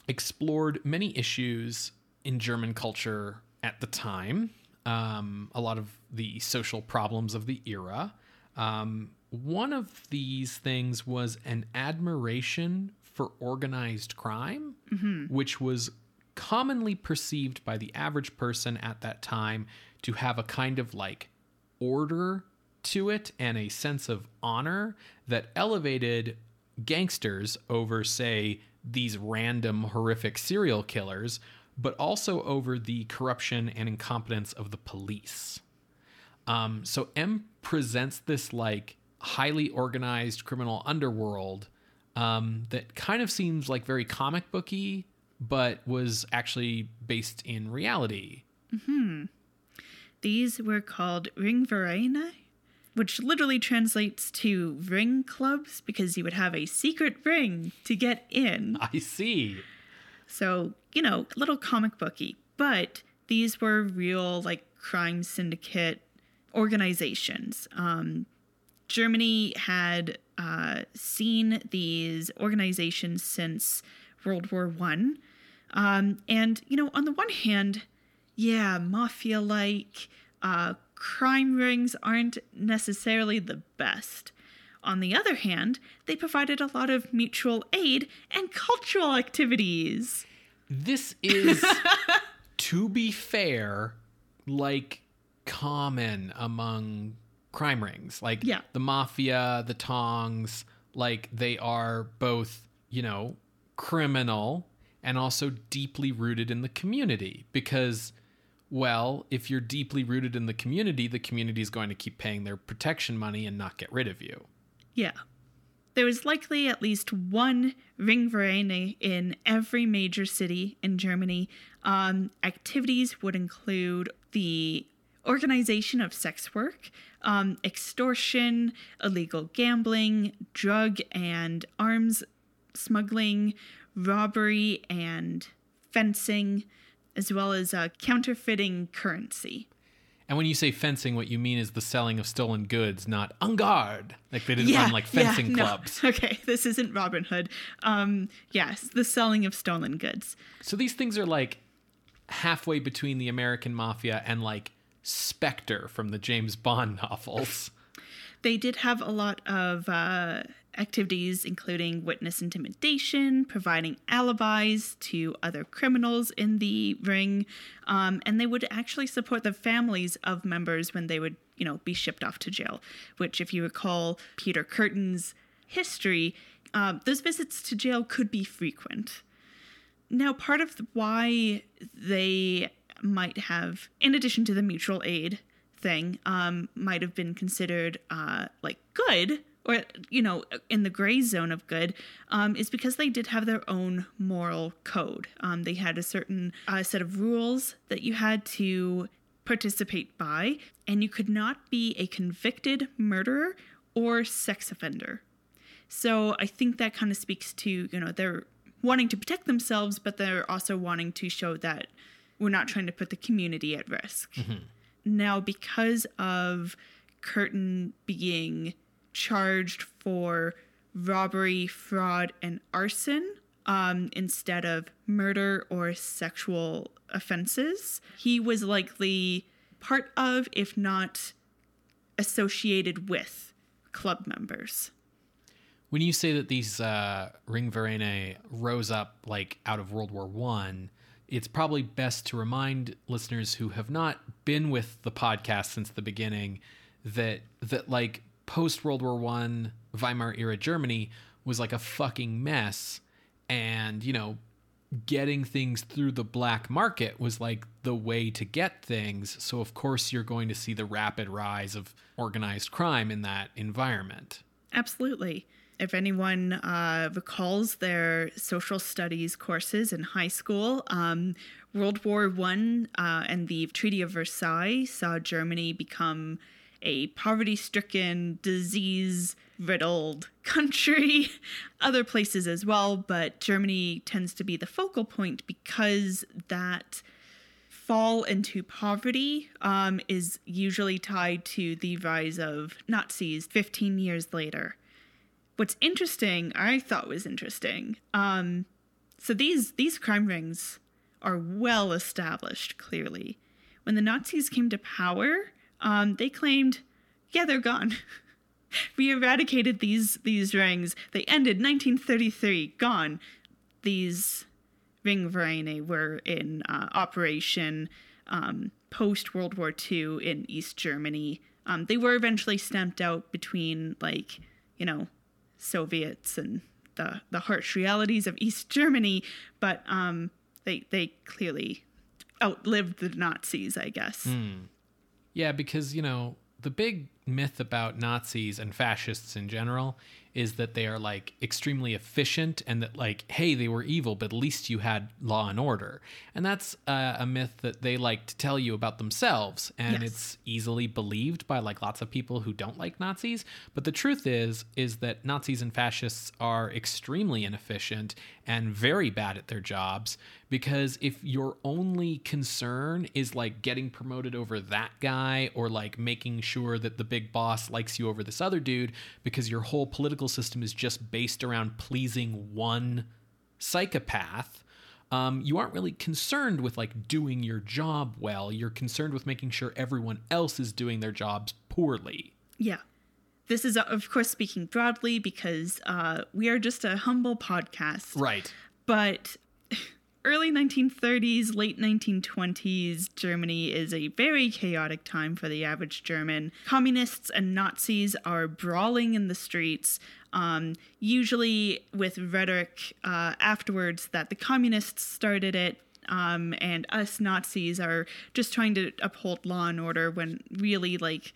explored many issues in German culture at the time, um, a lot of the social problems of the era. Um, one of these things was an admiration for organized crime, which was commonly perceived by the average person at that time to have a kind of like order to it and a sense of honor that elevated gangsters over, say, these random horrific serial killers, but also over the corruption and incompetence of the police. Um, so M presents this like highly organized criminal underworld um, that kind of seems like very comic booky, but was actually based in reality. These were called Ringvereine, which literally translates to ring clubs because you would have a secret ring to get in. I see. So, you know, a little comic booky, but these were real, like, crime syndicate organizations. Um, Germany had uh, seen these organizations since World War One, um, and you know, on the one hand, yeah, mafia like. Uh, crime rings aren't necessarily the best. On the other hand, they provided a lot of mutual aid and cultural activities. This is, to be fair, like common among crime rings. Like Yeah. the mafia, the tongs, like they are both, you know, criminal and also deeply rooted in the community because well, if you're deeply rooted in the community, the community is going to keep paying their protection money and not get rid of you. Yeah. There was likely at least one Ringverein in every major city in Germany. Um, activities would include the organization of sex work, um, extortion, illegal gambling, drug and arms smuggling, robbery, and fencing, as well as uh, counterfeiting currency. And when you say fencing, what you mean is the selling of stolen goods, not en garde. Like they didn't run like fencing no. clubs. Okay, this isn't Robin Hood. Um, yes, the selling of stolen goods. So these things are like halfway between the American mafia and like Spectre from the James Bond novels. They did have a lot of uh, activities, including witness intimidation, providing alibis to other criminals in the ring, um, and they would actually support the families of members when they would, you know, be shipped off to jail. Which, if you recall Peter Kürten's history, uh, those visits to jail could be frequent. Now, part of why they might have, in addition to the mutual aid thing, um, might have been considered uh, like good, or you know, in the gray zone of good, um, is because they did have their own moral code. Um, they had a certain uh, set of rules that you had to participate by, and you could not be a convicted murderer or sex offender. So I think that kind of speaks to, you know, they're wanting to protect themselves, but they're also wanting to show that we're not trying to put the community at risk. Now, because of Kürten being charged for robbery, fraud, and arson um, instead of murder or sexual offenses, he was likely part of, if not associated with, club members. When you say that these uh, Ringvereine rose up like out of World War One, it's probably best to remind listeners who have not been with the podcast since the beginning that that like post World War One Weimar era Germany was like a fucking mess, and you know getting things through the black market was like the way to get things. So of course you're going to see the rapid rise of organized crime in that environment. Absolutely. If anyone uh, recalls their social studies courses in high school, um, World War One uh, and the Treaty of Versailles saw Germany become a poverty-stricken, disease-riddled country. Other places as well, but Germany tends to be the focal point because that fall into poverty um, is usually tied to the rise of Nazis 15 years later. What's interesting, I thought was interesting. Um, so these these crime rings are well established. Clearly, when the Nazis came to power, um, they claimed, "Yeah, they're gone. we eradicated these these rings. They ended 1933. Gone. These Ringvereine were in uh, operation um, post World War II in East Germany. Um, they were eventually stamped out between like you know Soviets and the the harsh realities of East Germany, but um, they they clearly outlived the Nazis, I guess. Yeah, because, you know, the big myth about Nazis and fascists in general is that they are like extremely efficient and that like hey they were evil but at least you had law and order. And that's uh, a myth that they like to tell you about themselves. And Yes. it's easily believed by like lots of people who don't like nazis. But the truth is is that nazis and fascists are extremely inefficient and very bad at their jobs because if your only concern is like getting promoted over that guy or like making sure that the big boss likes you over this other dude because your whole political system is just based around pleasing one psychopath um, you aren't really concerned with like doing your job well. You're concerned with making sure everyone else is doing their jobs poorly. Yeah. This is, of course, speaking broadly because uh, we are just a humble podcast. Right. But early 1930s, late 1920s Germany is a very chaotic time for the average German. Communists and Nazis are brawling in the streets, um, usually with rhetoric uh, afterwards that the communists started it. Um, and us Nazis are just trying to uphold law and order when really, like,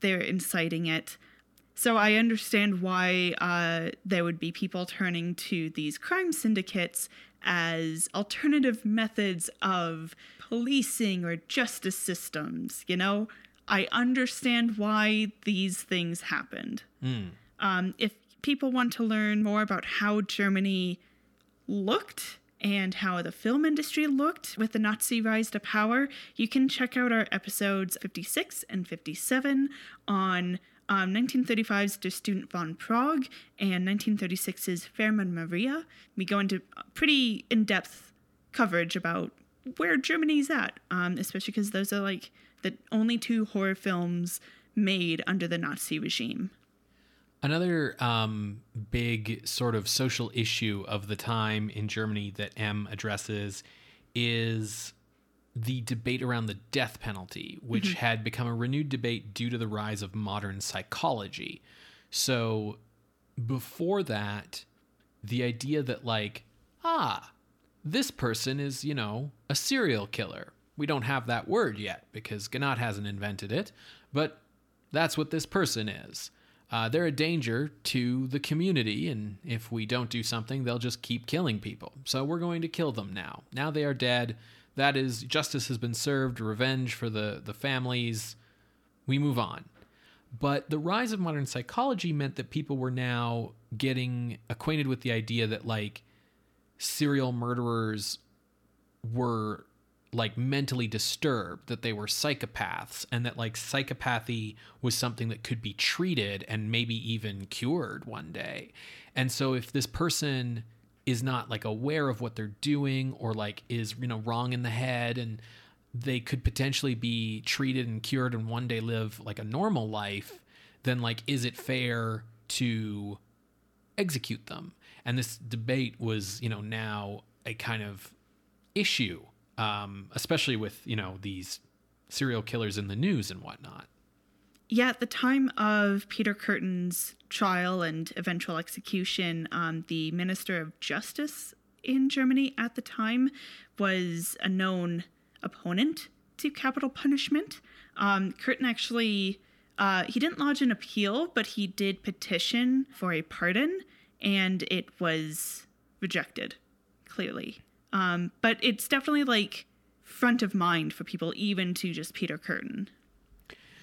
they're inciting it. So I understand why uh, there would be people turning to these crime syndicates as alternative methods of policing or justice systems. You know, I understand why these things happened. Mm. Um, if people want to learn more about how Germany looked and how the film industry looked with the Nazi rise to power, you can check out our episodes 56 and 57 on um, 1935's Der Student von Prague and 1936's Fährmann Maria. We go into pretty in depth coverage about where Germany's at, um, especially because those are like the only two horror films made under the Nazi regime. Another um, big sort of social issue of the time in Germany that M addresses is the debate around the death penalty, which mm-hmm. had become a renewed debate due to the rise of modern psychology. So before that, the idea that, like, ah, this person is, you know, a serial killer. We don't have that word yet because Gennat hasn't invented it, but that's what this person is. Uh, they're a danger to the community, and if we don't do something, they'll just keep killing people. So we're going to kill them now. Now they are dead that is justice has been served, revenge for the the families. We move on. But the rise of modern psychology meant that people were now getting acquainted with the idea that like serial murderers were like mentally disturbed, that they were psychopaths, and that like psychopathy was something that could be treated and maybe even cured one day. And so if this person is not like aware of what they're doing or like is you know wrong in the head and they could potentially be treated and cured and one day live like a normal life then like is it fair to execute them? And this debate was you know now a kind of issue um, especially with you know these serial killers in the news and whatnot. Yeah, at the time of Peter Kürten's trial and eventual execution, um, the Minister of Justice in Germany at the time was a known opponent to capital punishment. Um, Kürten actually uh, he didn't lodge an appeal, but he did petition for a pardon, and it was rejected. Clearly, um, but it's definitely like front of mind for people, even to just Peter Kürten.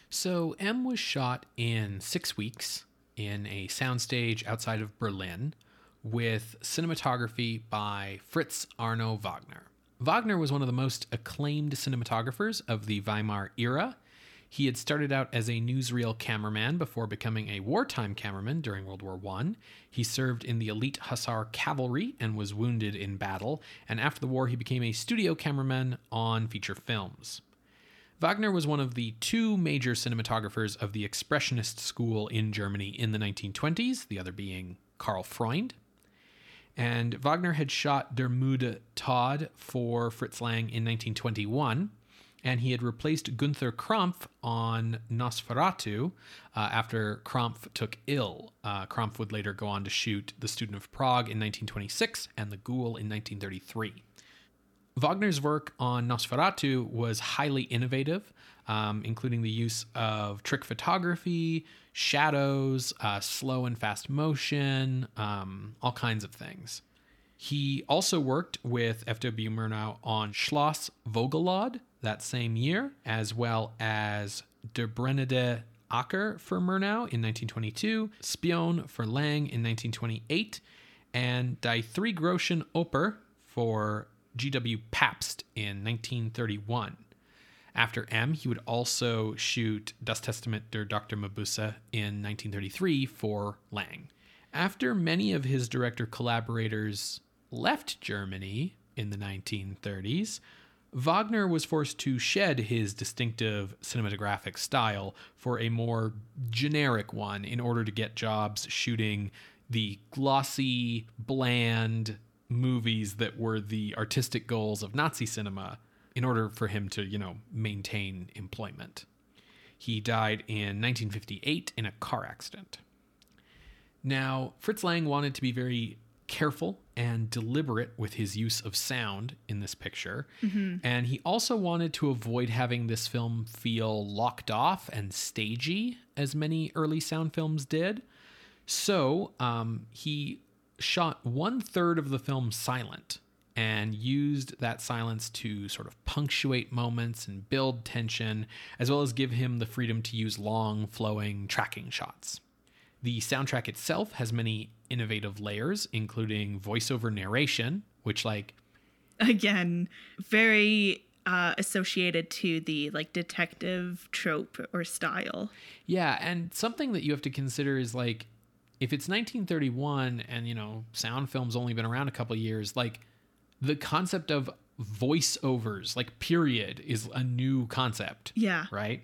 So M was shot in six weeks in a soundstage outside of Berlin with cinematography by Fritz Arno Wagner. Wagner was one of the most acclaimed cinematographers of the Weimar era. He had started out as a newsreel cameraman before becoming a wartime cameraman during World War I. He served in the elite Hussar cavalry and was wounded in battle, and after the war, he became a studio cameraman on feature films. Wagner was one of the two major cinematographers of the Expressionist school in Germany in the 1920s, the other being Karl Freund. And Wagner had shot Der Müde Tod for Fritz Lang in 1921, and he had replaced Gunther Krampf on Nosferatu uh, after Krampf took ill. Uh, Krampf would later go on to shoot The Student of Prague in 1926 and The Ghoul in 1933. Wagner's work on Nosferatu was highly innovative, um, including the use of trick photography, shadows, uh, slow and fast motion, um, all kinds of things. He also worked with F.W. Murnau on Schloss Vogelöd that same year, as well as Der Brennende Acker for Murnau in 1922, Spion for Lang in 1928, and Die Three Groschen Oper for G.W. Pabst in 1931. After M, he would also shoot Das Testament der Dr. Mabuse in 1933 for Lang. After many of his director collaborators left Germany, in the 1930s, Wagner was forced to shed his distinctive cinematographic style for a more generic one in order to get jobs shooting the glossy, bland movies that were the artistic goals of Nazi cinema in order for him to, you know, maintain employment. He died in 1958 in a car accident. Now, Fritz Lang wanted to be very careful and deliberate with his use of sound in this picture. And he also wanted to avoid having this film feel locked off and stagey, as many early sound films did. So um, he shot one third of the film silent and used that silence to sort of punctuate moments and build tension, as well as give him the freedom to use long, flowing tracking shots. The soundtrack itself has many innovative layers, including voiceover narration, which, like, Again, very uh, associated to the like detective trope or style. yeah, and something that you have to consider is like, if it's 1931 and, you know, sound film's only been around a couple years, like, the concept of voiceovers, like, period, is a new concept, Yeah. right?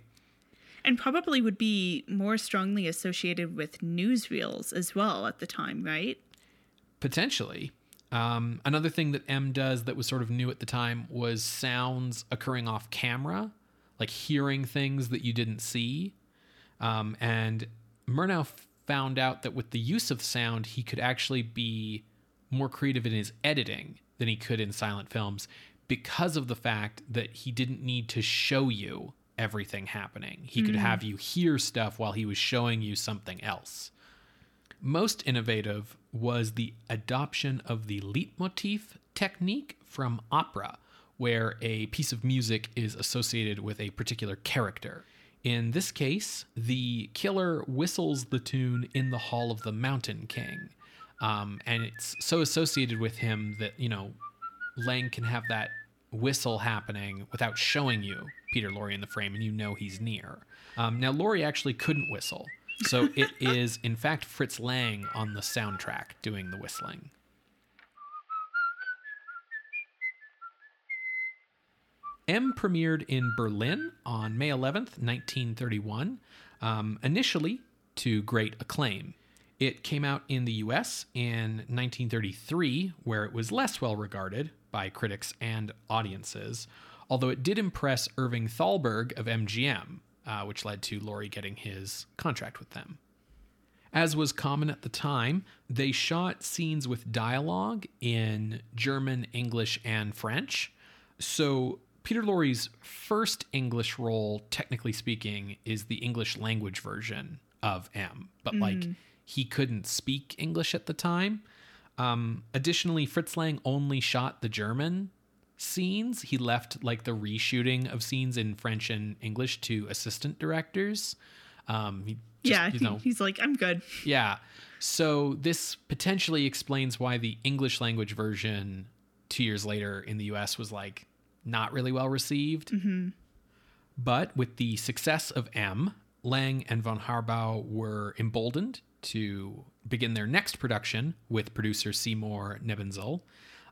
And probably would be more strongly associated with newsreels as well at the time, right? Potentially. Um, another thing that M does that was sort of new at the time was sounds occurring off camera, like hearing things that you didn't see. Um, and Murnau found out that with the use of sound, he could actually be more creative in his editing than he could in silent films because of the fact that he didn't need to show you everything happening. He could hmm. have you hear stuff while he was showing you something else. Most innovative was the adoption of the leitmotif technique from opera, where a piece of music is associated with a particular character. In this case, the killer whistles the tune in the Hall of the Mountain King. Um, and it's so associated with him that, you know, Lang can have that whistle happening without showing you Peter Lorre in the frame, and you know he's near. Um, now, Lorre actually couldn't whistle, so it is, in fact, Fritz Lang on the soundtrack doing the whistling. M premiered in Berlin on May 11th, 1931, um, initially to great acclaim. It came out in the US in 1933, where it was less well regarded by critics and audiences, although it did impress Irving Thalberg of MGM, uh, which led to Lorre getting his contract with them. As was common at the time, they shot scenes with dialogue in German, English, and French. So Peter Lorre's first English role, technically speaking, is the English language version of M, but like he couldn't speak English at the time. Um, additionally, Fritz Lang only shot the German scenes. He left like the reshooting of scenes in French and English to assistant directors. Um, he just, yeah, you he- know, he's like, I'm good. yeah. So this potentially explains why the English language version two years later in the US was like not really well received. But with the success of M, Lang and von Harbou were emboldened to begin their next production with producer Seymour Nebenzal.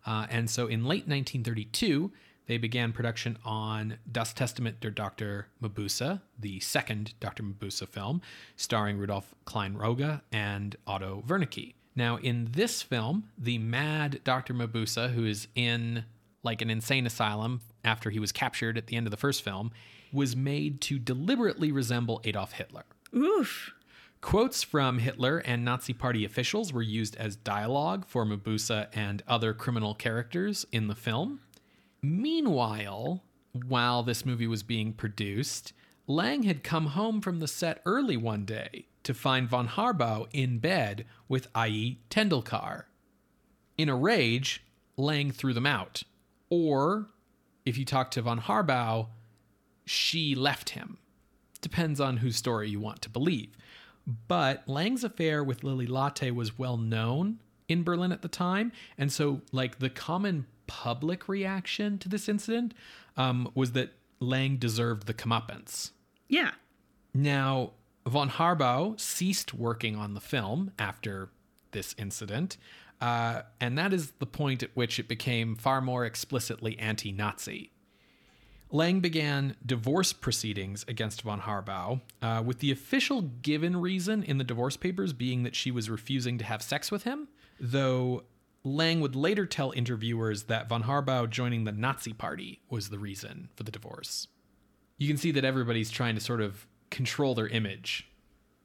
Uh, and so in late 1932, they began production on Das Testament der Dr. Mabuse, the second Dr. Mabuse film, starring Rudolf Klein-Rogge and Otto Wernicke. Now, in this film, the mad Dr. Mabuse, who is in like an insane asylum after he was captured at the end of the first film, was made to deliberately resemble Adolf Hitler. Oof. Quotes from Hitler and Nazi Party officials were used as dialogue for Mabuse and other criminal characters in the film. Meanwhile, while this movie was being produced, Lang had come home from the set early one day to find von Harbou in bed with I.E. Tendulkar. In a rage, Lang threw them out. Or, if you talk to von Harbou, she left him. Depends on whose story you want to believe. But Lang's affair with Lily Latté was well known in Berlin at the time. And so, like, the common public reaction to this incident um, was that Lang deserved the comeuppance. Yeah. Now, von Harbau ceased working on the film after this incident, Uh, and that is the point at which it became far more explicitly anti Nazi. Lang began divorce proceedings against von Harbou, uh, with the official given reason in the divorce papers being that she was refusing to have sex with him, though Lang would later tell interviewers that von Harbou joining the Nazi party was the reason for the divorce. You can see that everybody's trying to sort of control their image.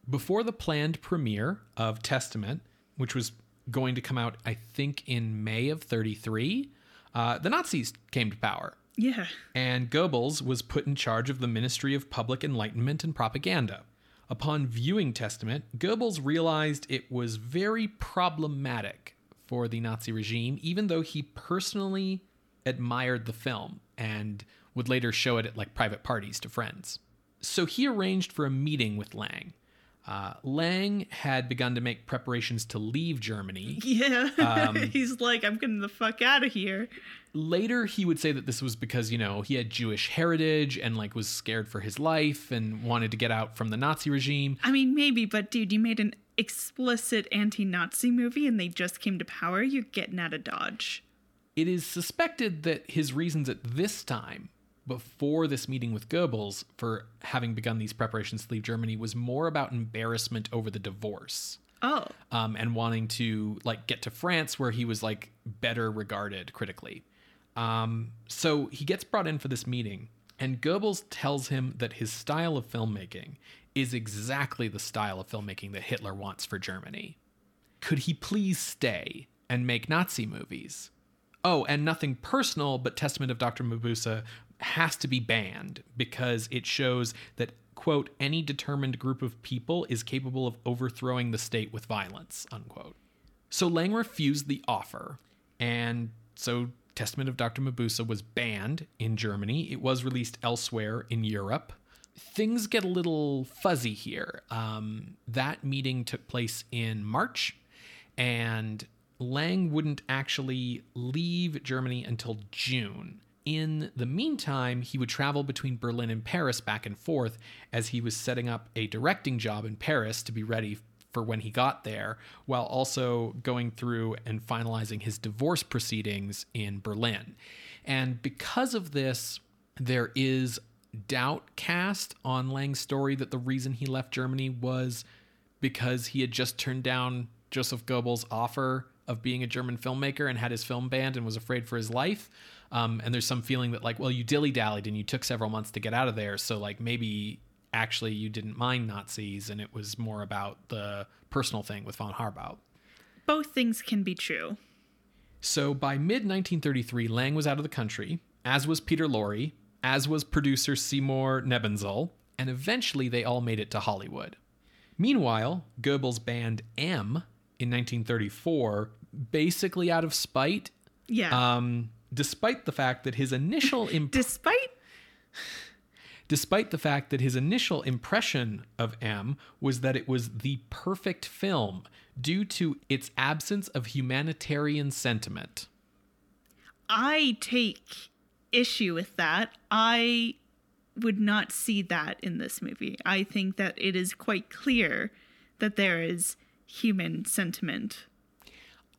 Before the planned premiere of Testament, which was going to come out, I think, in May of 33, uh, the Nazis came to power. Yeah. And Goebbels was put in charge of the Ministry of Public Enlightenment and Propaganda. Upon viewing Testament, Goebbels realized it was very problematic for the Nazi regime, even though he personally admired the film and would later show it at like private parties to friends. So he arranged for a meeting with Lang. Uh, Lang had begun to make preparations to leave Germany. Yeah. He's like, I'm getting the fuck out of here. Later, he would say that this was because, you know, he had Jewish heritage and like was scared for his life and wanted to get out from the Nazi regime. I mean, maybe, but dude, you made an explicit anti Nazi movie and they just came to power. You're getting out of Dodge. It is suspected that his reasons at this time, before this meeting with Goebbels, for having begun these preparations to leave Germany was more about embarrassment over the divorce. Oh. Um, and wanting to like get to France where he was like better regarded critically. Um, so he gets brought in for this meeting, and Goebbels tells him that his style of filmmaking is exactly the style of filmmaking that Hitler wants for Germany. Could he please stay and make Nazi movies? Oh, and nothing personal, but Testament of Dr. Mabuse has to be banned because it shows that, quote, any determined group of people is capable of overthrowing the state with violence, unquote. So Lang refused the offer, and so Testament of Dr. Mabuse was banned in Germany. It was released elsewhere in Europe. Things get a little fuzzy here. Um, that meeting took place in March, and Lang wouldn't actually leave Germany until June. In the meantime, he would travel between Berlin and Paris back and forth as he was setting up a directing job in Paris to be ready for when he got there, while also going through and finalizing his divorce proceedings in Berlin. And because of this, there is doubt cast on Lang's story that the reason he left Germany was because he had just turned down Joseph Goebbels' offer of being a German filmmaker and had his film banned and was afraid for his life. Um, and there's some feeling that like, well, you dilly dallied and you took several months to get out of there, so like maybe actually you didn't mind Nazis and it was more about the personal thing with von Harbou. Both things can be true. So by mid 1933, Lang was out of the country, as was Peter Lorre, as was producer Seymour Nebenzal, and eventually they all made it to Hollywood. Meanwhile, Goebbels' banned M in 1934, basically out of spite, Yeah. um, despite the fact that his initial imp- Despite despite the fact that his initial impression of M was that it was the perfect film due to its absence of humanitarian sentiment. I take issue with that. I would not see that in this movie. I think that it is quite clear that there is human sentiment.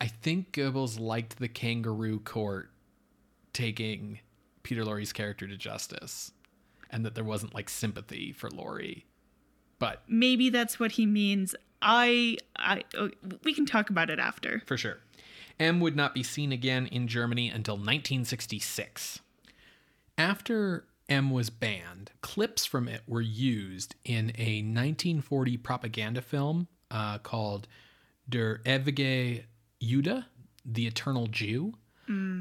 I think Goebbels liked the kangaroo court taking Peter Lorre's character to justice and that there wasn't like sympathy for Lorre. But Maybe that's what he means. I I oh, we can talk about it after. for sure. M would not be seen again in Germany until 1966. After M was banned, clips from it were used in a 1940 propaganda film uh, called Der ewige Jude, The Eternal Jew,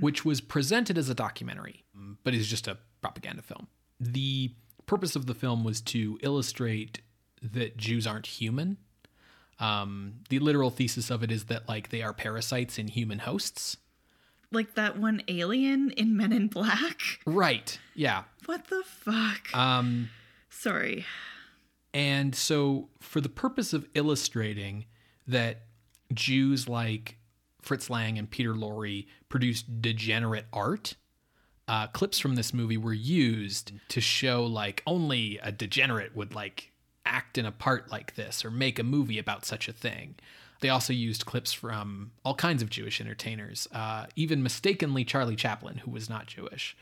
which was presented as a documentary, but is just a propaganda film. The purpose of the film was to illustrate that Jews aren't human. Um, the literal thesis of it is that like they are parasites in human hosts. Like that one alien in Men in Black. Right. Yeah. What the fuck? Um, Sorry. and so, for the purpose of illustrating that Jews like Fritz Lang and Peter Lorre produced degenerate art, uh, clips from this movie were used to show like only a degenerate would like act in a part like this or make a movie about such a thing. They also used clips from all kinds of Jewish entertainers, uh, even mistakenly Charlie Chaplin, who was not Jewish.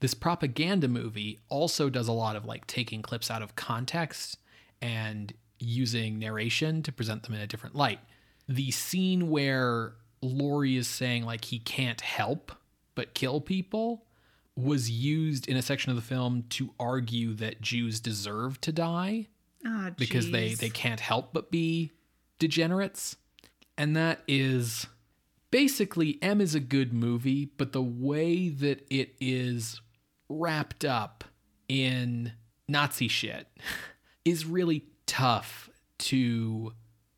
This propaganda movie also does a lot of like taking clips out of context and using narration to present them in a different light. The scene where Lorre is saying like he can't help but kill people was used in a section of the film to argue that Jews deserve to die Ah, because they they can't help but be degenerates. And that is basically m is a good movie but the way that it is wrapped up in nazi shit is really tough to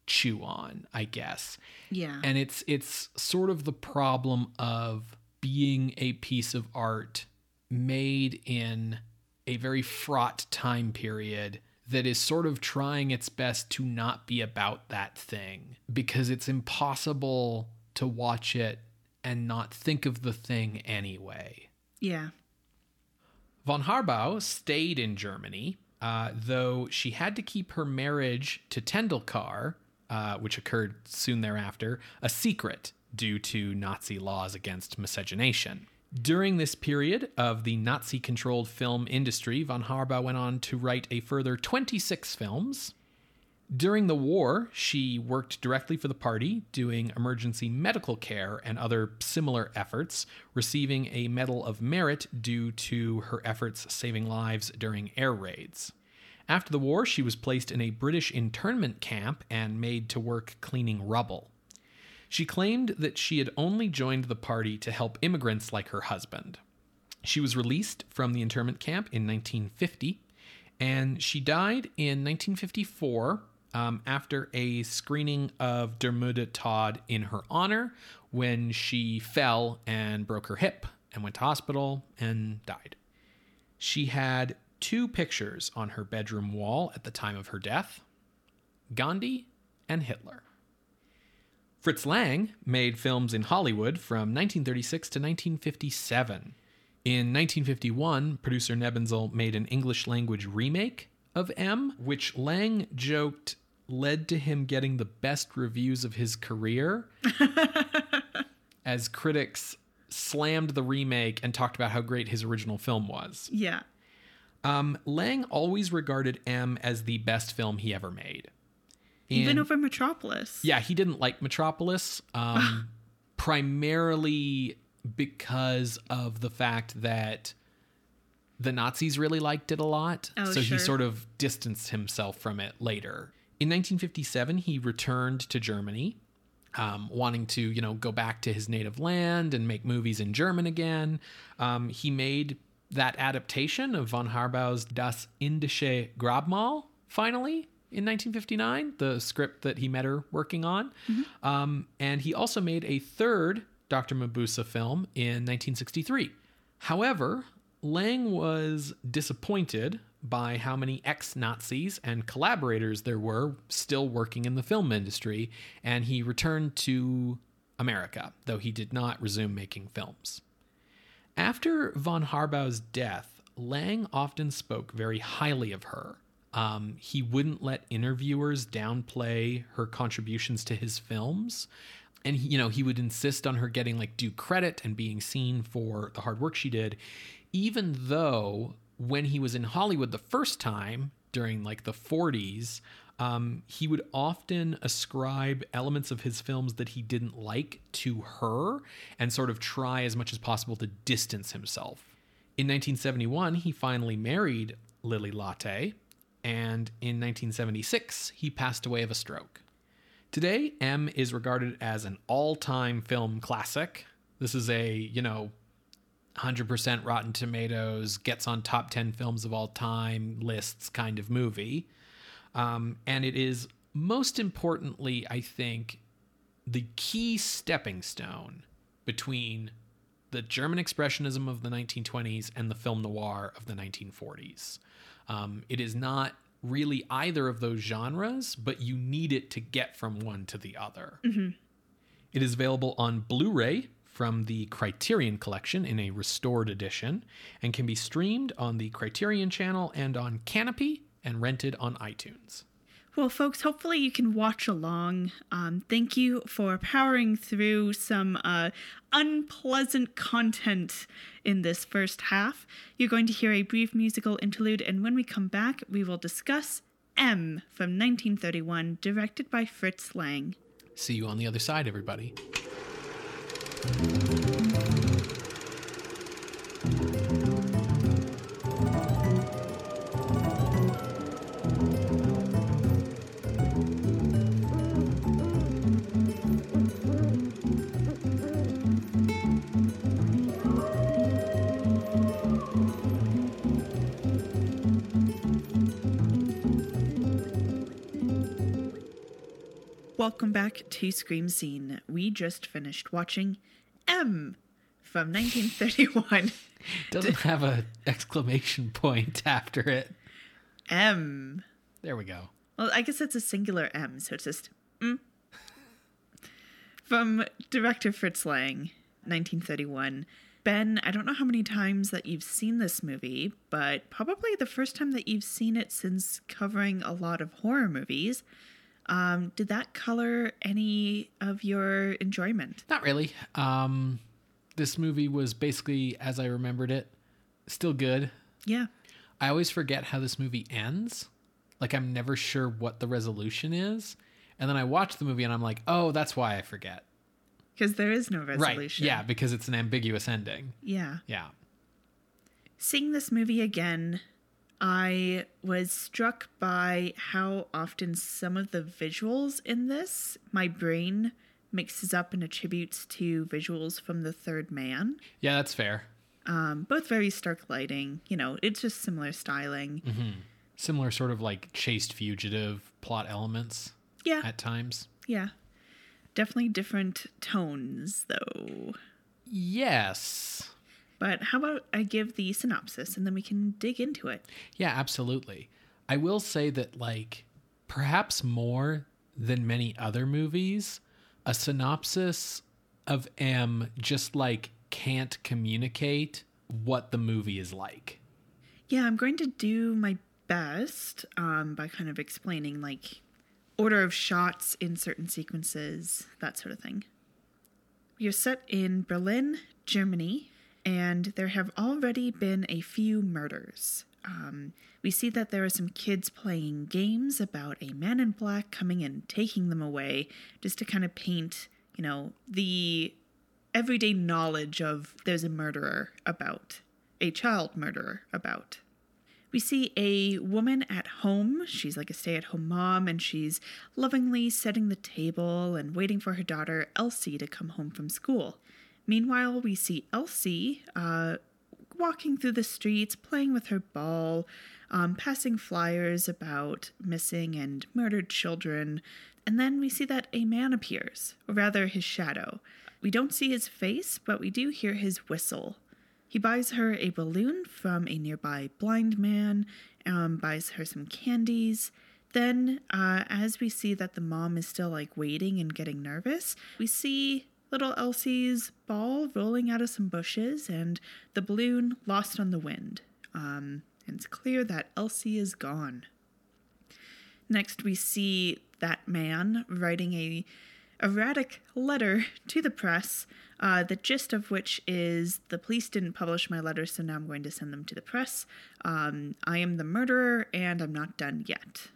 chew on i guess yeah. and it's it's sort of the problem of being a piece of art made in a very fraught time period that is sort of trying its best to not be about that thing because it's impossible to watch it and not think of the thing anyway. yeah. Von Harbou stayed in Germany, uh, though she had to keep her marriage to Tendulkar, uh, which occurred soon thereafter, a secret due to Nazi laws against miscegenation. During this period of the Nazi controlled film industry, von Harbou went on to write a further 26 films. During the war, she worked directly for the party, doing emergency medical care and other similar efforts, receiving a Medal of Merit due to her efforts saving lives during air raids. After the war, she was placed in a British internment camp and made to work cleaning rubble. She claimed that she had only joined the party to help immigrants like her husband. She was released from the internment camp in 1950, and she died in 1954 um, after a screening of Der müde Tod in her honor when she fell and broke her hip and went to hospital and died. She had two pictures on her bedroom wall at the time of her death Gandhi and Hitler. Fritz Lang made films in Hollywood from 1936 to 1957. In 1951, producer Nebenzal made an English language remake of M, which Lang joked led to him getting the best reviews of his career as critics slammed the remake and talked about how great his original film was. Yeah. Um, Lang always regarded M as the best film he ever made. Even over Metropolis. yeah, he didn't like Metropolis, um, primarily because of the fact that the Nazis really liked it a lot. Oh, so sure. he sort of distanced himself from it later. In 1957, he returned to Germany, um, wanting to, you know, go back to his native land and make movies in German again. Um, he made that adaptation of von Harbou's Das Indische Grabmal finally in 1959, the script that he met her working on. Um, and he also made a third Dr. Mabuse film in 1963. However, Lang was disappointed by how many ex Nazis and collaborators there were still working in the film industry, and he returned to America, though he did not resume making films. After von Harbou's death, Lang often spoke very highly of her. Um, he wouldn't let interviewers downplay her contributions to his films. And, he, you know, he would insist on her getting like due credit and being seen for the hard work she did, even though when he was in Hollywood the first time during like the 40s, um, he would often ascribe elements of his films that he didn't like to her and sort of try as much as possible to distance himself. In 1971, he finally married Lily Latté, and in 1976, he passed away of a stroke. Today, M is regarded as an all time film classic. This is a, you know, 100% Rotten Tomatoes, gets on top 10 films of all time lists kind of movie. Um, and it is most importantly, I think, the key stepping stone between the German Expressionism of the 1920s and the film noir of the 1940s. Um, it is not really either of those genres, but you need it to get from one to the other. It is available on Blu ray from the Criterion Collection in a restored edition and can be streamed on the Criterion channel and on Kanopy and rented on iTunes. Well, folks, hopefully you can watch along. Um, thank you for powering through some uh, unpleasant content in this first half. You're going to hear a brief musical interlude, and when we come back, we will discuss M from 1931, directed by Fritz Lang. See you on the other side, everybody. Welcome back to Scream Scene. We just finished watching M from 1931. Doesn't have a exclamation point after it. M. There we go. Well, I guess it's a singular M, so it's just mm. From director Fritz Lang, 1931. Ben, I don't know how many times that you've seen this movie, but probably the first time that you've seen it since covering a lot of horror movies. Um, did that color any of your enjoyment? Not really. Um, this movie was basically as I remembered it. Still good. Yeah. I always forget how this movie ends. Like I'm never sure what the resolution is. And then I watch the movie and I'm like, oh, that's why I forget. Because there is no resolution. Right. Yeah, because it's an ambiguous ending. Yeah. Yeah. Seeing this movie again, I was struck by how often some of the visuals in this, my brain mixes up and attributes to visuals from The Third Man. Yeah, that's fair. Um, both very stark lighting. You know, it's just similar styling. Similar sort of like chased fugitive plot elements Yeah. at times. Yeah. Definitely different tones, though. Yes. But how about I give the synopsis and then we can dig into it? Yeah, absolutely. I will say that, like, perhaps more than many other movies, a synopsis of M just like can't communicate what the movie is like. Yeah, I'm going to do my best um, by kind of explaining like order of shots in certain sequences, that sort of thing. Are set in Berlin, Germany, and there have already been a few murders. Um, we see that there are some kids playing games about a man in black coming and taking them away, just to kind of paint, you know, the everyday knowledge of there's a murderer about, a child murderer about. We see a woman at home. She's like a stay at home mom, and she's lovingly setting the table and waiting for her daughter, Elsie, to come home from school. Meanwhile, we see Elsie uh, walking through the streets, playing with her ball, um, passing flyers about missing and murdered children. And then we see that a man appears, or rather, his shadow. We don't see his face, but we do hear his whistle. He buys her a balloon from a nearby blind man, um, buys her some candies. Then, uh, as we see that the mom is still like waiting and getting nervous, we see little Elsie's ball rolling out of some bushes and the balloon lost on the wind. Um, and it's clear that Elsie is gone. Next, we see that man writing a erratic letter to the press, uh, the gist of which is the police didn't publish my letter, so now I'm going to send them to the press. Um, I am the murderer, and I'm not done yet.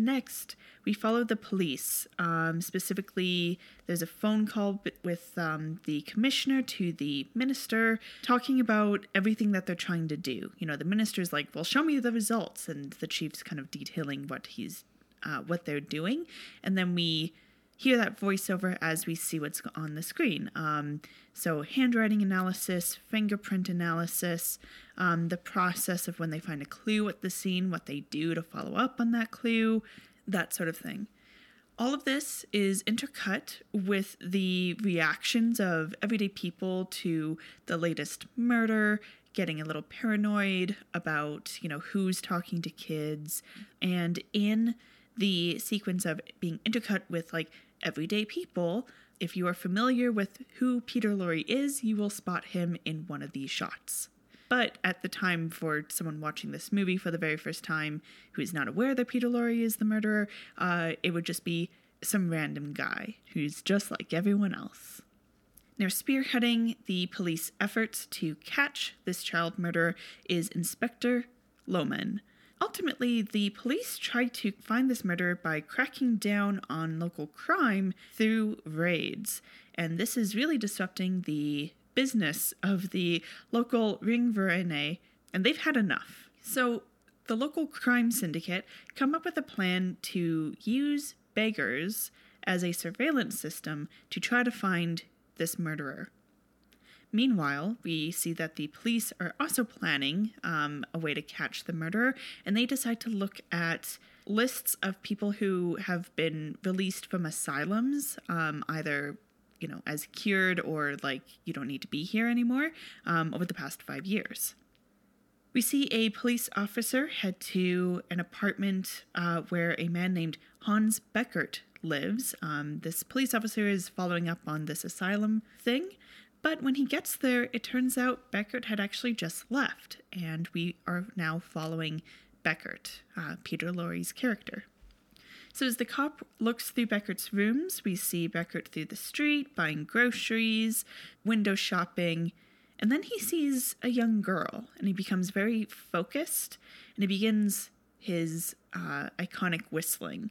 Next, we follow the police. Um, specifically, there's a phone call with um, the commissioner to the minister talking about everything that they're trying to do. You know, the minister's like, "Well, show me the results," and the chief's kind of detailing what he's, uh, what they're doing, and then we hear that voiceover as we see what's on the screen. Um, so, handwriting analysis, fingerprint analysis, um, the process of when they find a clue at the scene, what they do to follow up on that clue, that sort of thing. All of this is intercut with the reactions of everyday people to the latest murder, getting a little paranoid about, you know, who's talking to kids, and in the sequence of being intercut with like everyday people. If you are familiar with who Peter Lorre is, you will spot him in one of these shots. But at the time, for someone watching this movie for the very first time who is not aware that Peter Lorre is the murderer, uh, it would just be some random guy who's just like everyone else. Now, spearheading the police efforts to catch this child murderer is Inspector Lohmann. Ultimately, the police tried to find this murderer by cracking down on local crime through raids, and this is really disrupting the business of the local Ringvereine, and they've had enough. So, the local crime syndicate come up with a plan to use beggars as a surveillance system to try to find this murderer. Meanwhile, we see that the police are also planning um, a way to catch the murderer, and they decide to look at lists of people who have been released from asylums, um, either you know as cured or like you don't need to be here anymore, um, over the past five years. We see a police officer head to an apartment uh, where a man named Hans Beckert lives. Um, this police officer is following up on this asylum thing. But when he gets there, it turns out Beckert had actually just left, and we are now following Beckert, uh, Peter Lorre's character. So as the cop looks through Beckert's rooms, we see Beckert through the street, buying groceries, window shopping, and then he sees a young girl, and he becomes very focused, and he begins his uh, iconic whistling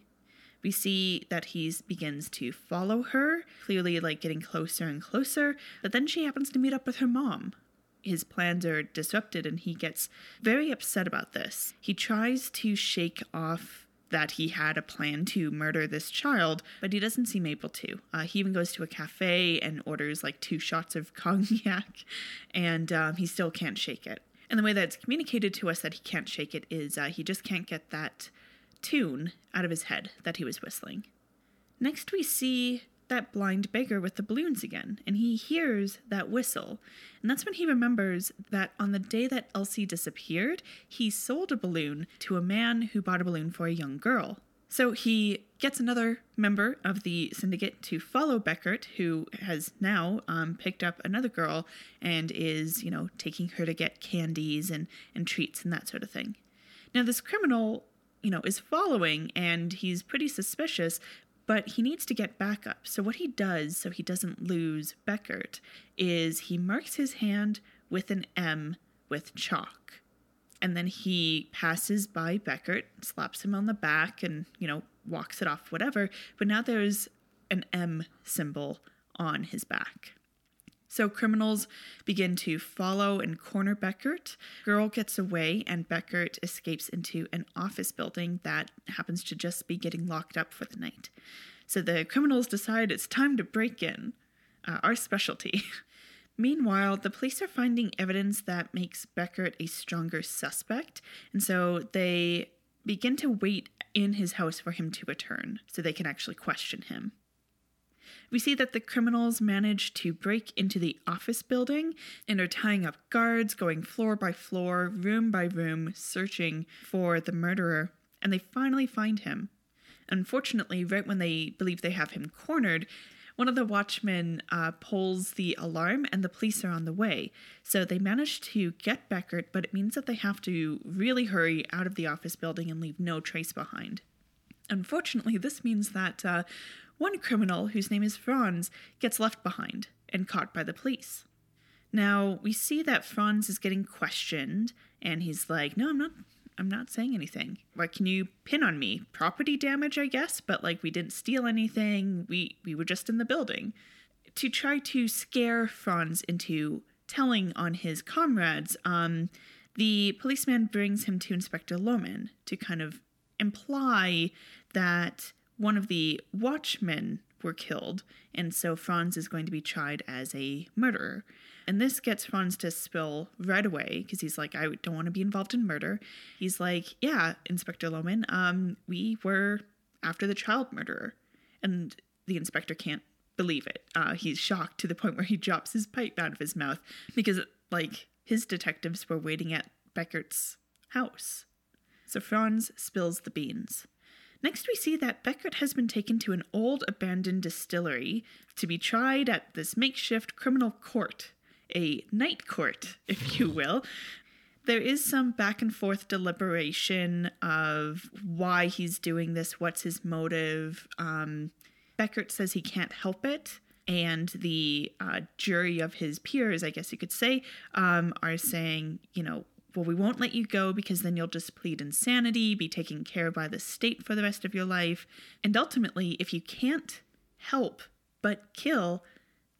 we see that he begins to follow her, clearly like getting closer and closer, but then she happens to meet up with her mom. His plans are disrupted and he gets very upset about this. He tries to shake off that he had a plan to murder this child, but he doesn't seem able to. Uh, he even goes to a cafe and orders like two shots of cognac, and um, he still can't shake it. And the way that it's communicated to us that he can't shake it is uh, he just can't get that tune out of his head that he was whistling. Next, we see that blind beggar with the balloons again, and he hears that whistle. And that's when he remembers that on the day that Elsie disappeared, he sold a balloon to a man who bought a balloon for a young girl. So he gets another member of the syndicate to follow Beckert, who has now um, picked up another girl and is, you know, taking her to get candies and, and treats and that sort of thing. Now, this criminal you know, is following and he's pretty suspicious, but he needs to get backup. So what he does so he doesn't lose Beckert is he marks his hand with an M with chalk. And then he passes by Beckert, slaps him on the back and, you know, walks it off whatever, but now there's an M symbol on his back. So criminals begin to follow and corner Beckert. Girl gets away, and Beckert escapes into an office building that happens to just be getting locked up for the night. So the criminals decide it's time to break in, uh, our specialty. Meanwhile, the police are finding evidence that makes Beckert a stronger suspect, and so they begin to wait in his house for him to return so they can actually question him we see that the criminals manage to break into the office building and are tying up guards, going floor by floor, room by room, searching for the murderer, and they finally find him. Unfortunately, right when they believe they have him cornered, one of the watchmen uh, pulls the alarm and the police are on the way. So they manage to get Beckert, but it means that they have to really hurry out of the office building and leave no trace behind. Unfortunately, this means that uh, one criminal, whose name is Franz, gets left behind and caught by the police. Now, we see that Franz is getting questioned, and he's like, No, I'm not. I'm not saying anything. What can you pin on me? Property damage, I guess, but like we didn't steal anything. We we were just in the building. To try to scare Franz into telling on his comrades, um, the policeman brings him to Inspector Lohmann to kind of imply that one of the watchmen were killed, and so Franz is going to be tried as a murderer. And this gets Franz to spill right away because he's like, I don't want to be involved in murder. He's like, Yeah, Inspector Lohmann, um, we were after the child murderer. And the inspector can't believe it. Uh, he's shocked to the point where he drops his pipe out of his mouth because, like, his detectives were waiting at Beckert's house. So Franz spills the beans. Next, we see that Beckert has been taken to an old abandoned distillery to be tried at this makeshift criminal court. a night court, if you will. There is some back and forth deliberation of why he's doing this, what's his motive. Um, Beckert says he can't help it, and the uh, jury of his peers, I guess you could say, um, are saying, you know, well, we won't let you go because then you'll just plead insanity, be taken care of by the state for the rest of your life. And ultimately, if you can't help but kill,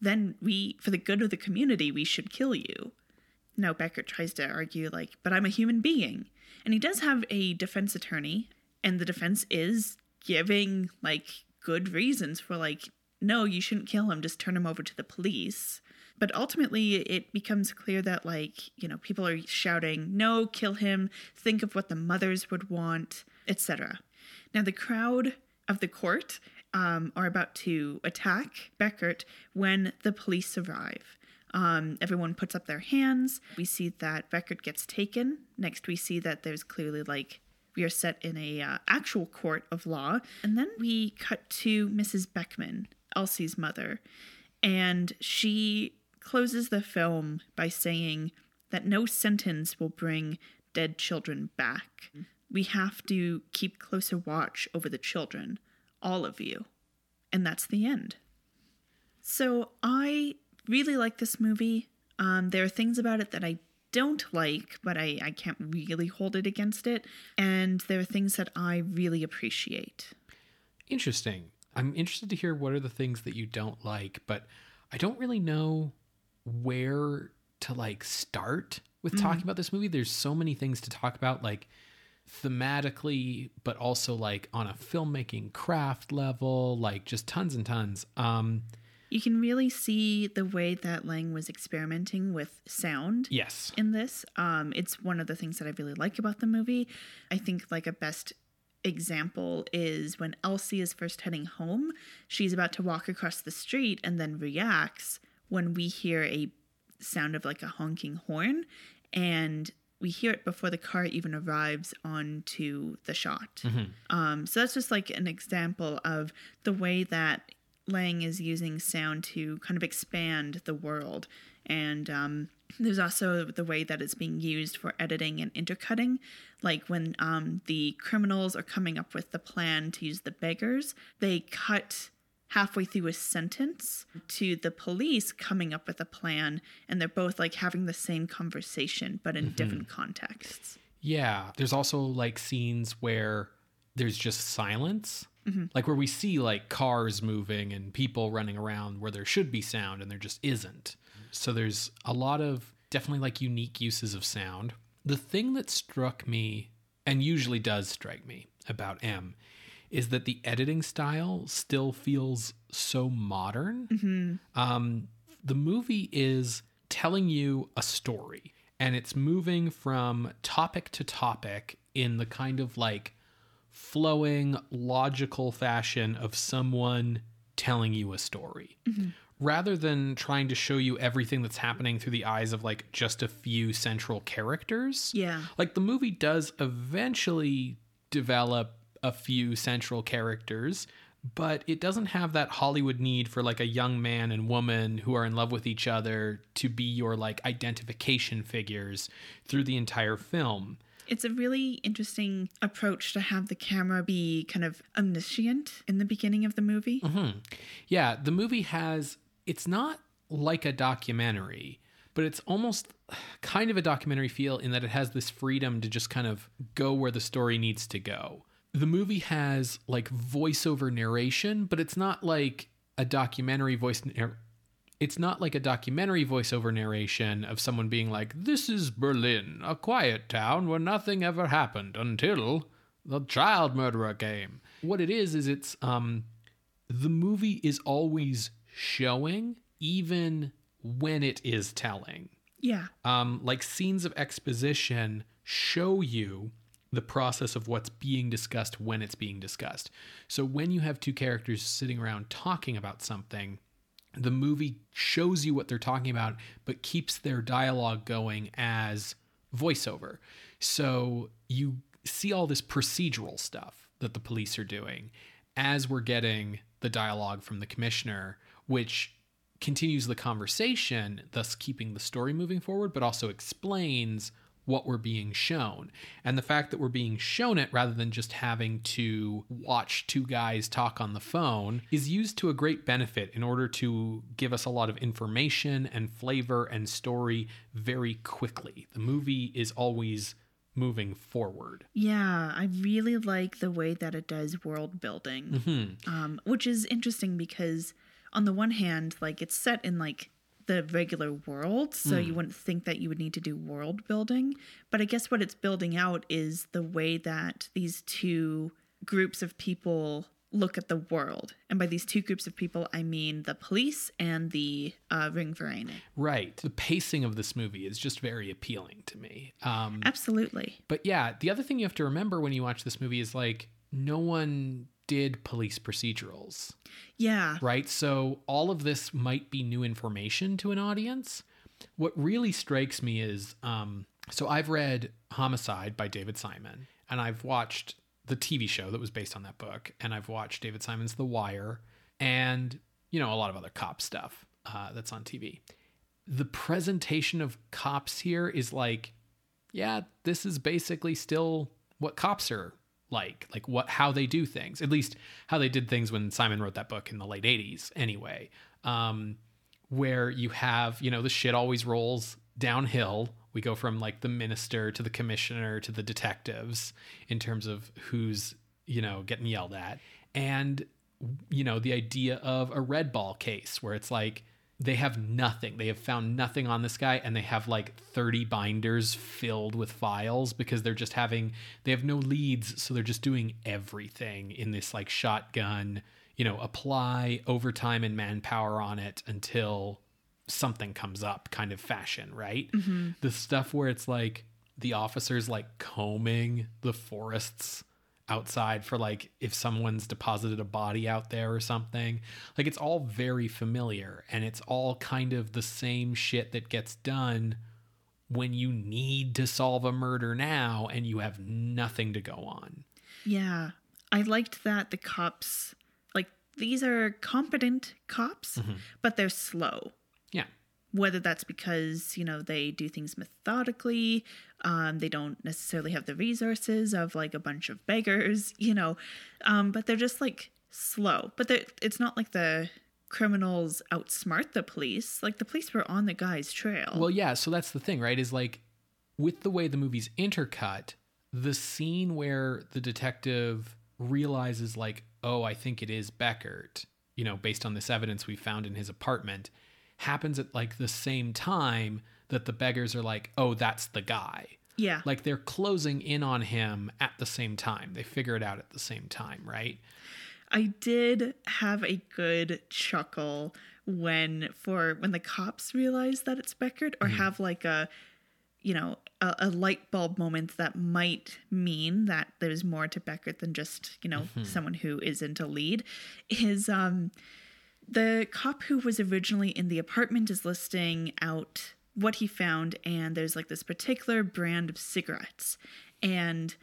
then we, for the good of the community, we should kill you. Now, Becker tries to argue, like, but I'm a human being. And he does have a defense attorney, and the defense is giving, like, good reasons for, like, no, you shouldn't kill him, just turn him over to the police. But ultimately, it becomes clear that, like, you know, people are shouting, no, kill him, think of what the mothers would want, etc. Now, the crowd of the court um, are about to attack Beckert when the police arrive. Um, everyone puts up their hands. We see that Beckert gets taken. Next, we see that there's clearly like we are set in a uh, actual court of law, and then we cut to Mrs. Beckmann, Elsie's mother, and she closes the film by saying that no sentence will bring dead children back. We have to keep closer watch over the children, all of you. And that's the end. So I really like this movie. Um, there are things about it that I don't like, but I, I can't really hold it against it. And there are things that I really appreciate. Interesting. I'm interested to hear what are the things that you don't like, but I don't really know where to like start with talking about this movie. There's so many things to talk about, like thematically, but also like on a filmmaking craft level, like just tons and tons. Um, You can really see the way that Lang was experimenting with sound. yes. in this. Um, it's one of the things that I really like about the movie. I think like a best example is when Elsie is first heading home. She's about to walk across the street and then reacts when we hear a sound of like a honking horn, and we hear it before the car even arrives onto the shot. Um, so that's just like an example of the way that Lang is using sound to kind of expand the world. And um, there's also the way that it's being used for editing and intercutting. Like when um, the criminals are coming up with the plan to use the beggars, they cut halfway through a sentence to the police coming up with a plan, and they're both like having the same conversation, but in mm-hmm. different contexts. Yeah. There's also like scenes where there's just silence. Mm-hmm. Like where we see like cars moving and people running around where there should be sound and there just isn't. So there's a lot of definitely like unique uses of sound. The thing that struck me and usually does strike me about M is that the editing style still feels so modern. Um, the movie is telling you a story and it's moving from topic to topic in the kind of like flowing, logical fashion of someone telling you a story. Rather than trying to show you everything that's happening through the eyes of like just a few central characters. Yeah. Like the movie does eventually develop a few central characters, but it doesn't have that Hollywood need for like a young man and woman who are in love with each other to be your like identification figures through the entire film. It's a really interesting approach to have the camera be kind of omniscient in the beginning of the movie. Mm-hmm. Yeah, the movie has it's not like a documentary, but it's almost kind of a documentary feel in that it has this freedom to just kind of go where the story needs to go. The movie has like voiceover narration, but it's not like a documentary voice nar- it's not like a documentary voiceover narration of someone being like, This is Berlin, a quiet town where nothing ever happened until the child murderer came. What it is, is it's um the movie is always showing, even when it is telling. Yeah. Um, like scenes of exposition show you the process of what's being discussed when it's being discussed. So when you have two characters sitting around talking about something, the movie shows you what they're talking about, but keeps their dialogue going as voiceover. So you see all this procedural stuff that the police are doing as we're getting the dialogue from the commissioner, which continues the conversation, thus keeping the story moving forward, but also explains what we're being shown. And the fact that we're being shown it rather than just having to watch two guys talk on the phone is used to a great benefit in order to give us a lot of information and flavor and story very quickly. The movie is always moving forward. Yeah, I really like the way that it does world building, um, which is interesting because on the one hand, like it's set in like the regular world, so you wouldn't think that you would need to do world building. But I guess what it's building out is the way that these two groups of people look at the world. And by these two groups of people, I mean the police and the uh, Ring Vereine. Right. The pacing of this movie is just very appealing to me. Um, Absolutely. But yeah, the other thing you have to remember when you watch this movie is like no one did police procedurals, Yeah. right? So all of this might be new information to an audience. What really strikes me is um, so I've read Homicide by David Simon, and I've watched the TV show that was based on that book, and I've watched David Simon's The Wire, and you know a lot of other cop stuff uh, that's on TV. The presentation of cops here is like yeah, this is basically still what cops are like, like what how they do things. At least how they did things when Simon wrote that book in the late '80s. Anyway, um, where you have you know the shit always rolls downhill. We go from like the minister to the commissioner to the detectives in terms of who's you know getting yelled at, and you know the idea of a red ball case where it's like they have nothing. They have found nothing on this guy, and they have like 30 binders filled with files because they're just having, they have no leads. So they're just doing everything in this like shotgun, you know, apply overtime and manpower on it until something comes up kind of fashion, right? Mm-hmm. The stuff where it's like the officers like combing the forests outside for like if someone's deposited a body out there or something. Like it's all very familiar and it's all kind of the same shit that gets done when you need to solve a murder now and you have nothing to go on. Yeah. I liked that the cops, like, these are competent cops, mm-hmm. but they're slow. Yeah. Whether that's because, you know, they do things methodically, um, they don't necessarily have the resources of like a bunch of beggars, you know, um, but they're just like slow. But it's not like the criminals outsmart the police. Like, the police were on the guy's trail. Well, yeah, so that's the thing, right? Is like with the way the movie's intercut, the scene where the detective realizes, like, oh, I think it is Beckert, you know, based on this evidence we found in his apartment, happens at like the same time that the beggars are like, oh, that's the guy. yeah. Like they're closing in on him at the same time. They figure it out at the same time, right? I did have a good chuckle when for when the cops realize that it's Beckert or have like a you know a, a light bulb moment that might mean that there's more to Beckert than just you know someone who isn't a lead is um the cop who was originally in the apartment is listing out what he found and there's like this particular brand of cigarettes. And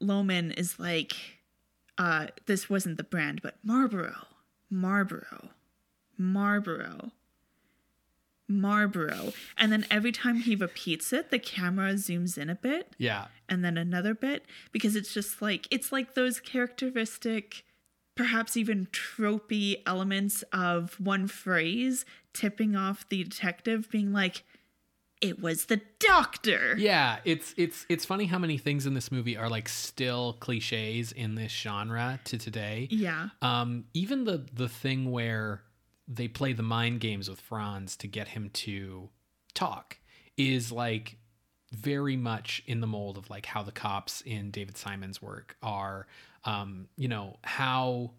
Lohmann is like uh this wasn't the brand but Marlboro Marlboro Marlboro Marlboro. And then every time he repeats it the camera zooms in a bit. Yeah. and then another bit because it's just like it's like those characteristic perhaps even tropey elements of one phrase tipping off the detective being like it was the doctor Yeah, it's it's it's funny how many things in this movie are like still cliches in this genre to today. yeah Um, even the the thing where they play the mind games with Franz to get him to talk is like very much in the mold of like how the cops in David Simon's work are. Um, you know how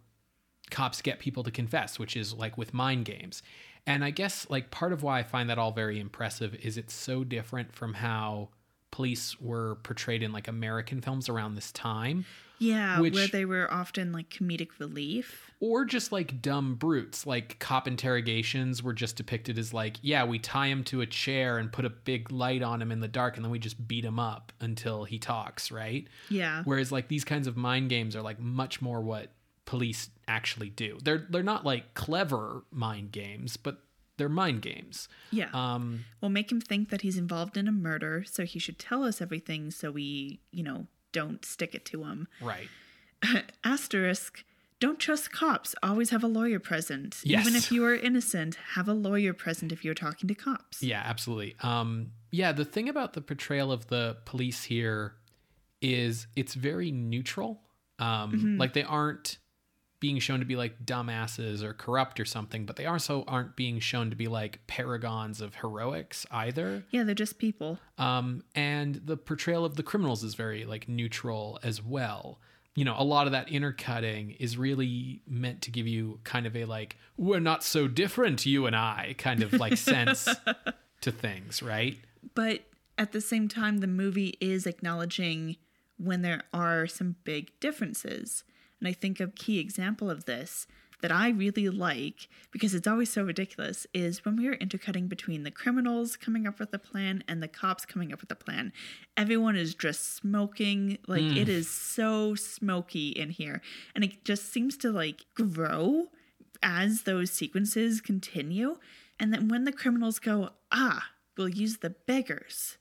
cops get people to confess, which is like with mind games. And I guess like part of why I find that all very impressive is it's so different from how police were portrayed in like American films around this time. Yeah Which- where they were often like comedic relief. Or just like dumb brutes. Like cop interrogations were just depicted as like yeah we tie him to a chair and put a big light on him in the dark and then we just beat him up until he talks right? Yeah. Whereas like these kinds of mind games are like much more what police actually do. They're they're not like clever mind games but they're mind games. Yeah. Um, we'll make him think that he's involved in a murder, so he should tell us everything so we, you know, don't stick it to him. right. Asterisk. Don't trust cops. Always have a lawyer present. Yes. Even if you are innocent, have a lawyer present if you're talking to cops. Yeah, absolutely. Um, yeah, the thing about the portrayal of the police here is it's very neutral. Um, Like they aren't being shown to be like dumbasses or corrupt or something, but they also aren't being shown to be like paragons of heroics either. Yeah, they're just people. Um, and the portrayal of the criminals is very like neutral as well. You know, a lot of that intercutting is really meant to give you kind of a like, we're not so different, you and I kind of like sense to things, right? But at the same time, the movie is acknowledging when there are some big differences. And I think a key example of this that I really like, because it's always so ridiculous, is when we are intercutting between the criminals coming up with a plan and the cops coming up with a plan. Everyone is just smoking. Like it is so smoky in here. And it just seems to like grow as those sequences continue. And then when the criminals go, ah, we'll use the beggars.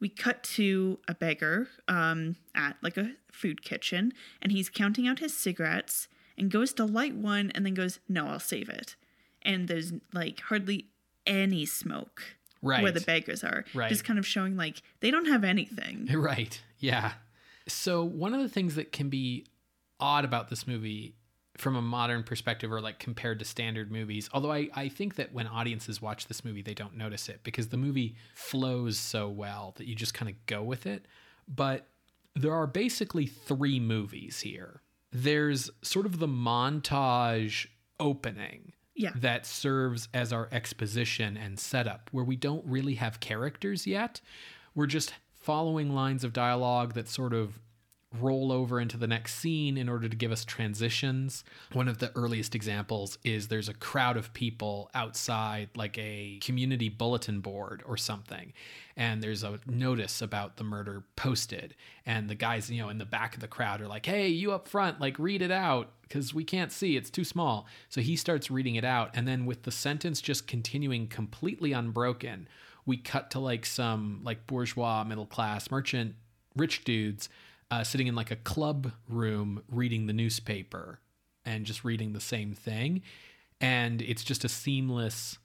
We cut to a beggar um, at like a food kitchen, and he's counting out his cigarettes and goes to light one and then goes, no, I'll save it. And there's like hardly any smoke right. where the beggars are. Right. Just kind of showing like they don't have anything. Right. Yeah. So one of the things that can be odd about this movie from a modern perspective or like compared to standard movies, although I, I think that when audiences watch this movie, they don't notice it because the movie flows so well that you just kind of go with it. But there are basically three movies here. There's sort of the montage opening Yeah. that serves as our exposition and setup, where we don't really have characters yet. We're just following lines of dialogue that sort of roll over into the next scene in order to give us transitions. One of the earliest examples is there's a crowd of people outside, like a community bulletin board or something, and there's a notice about the murder posted. And the guys, you know, in the back of the crowd are like, hey, you up front, like read it out because we can't see, it's too small. So he starts reading it out, and then with the sentence just continuing completely unbroken, we cut to like some like bourgeois middle class merchant rich dudes uh, sitting in like a club room reading the newspaper and just reading the same thing. And it's just a seamless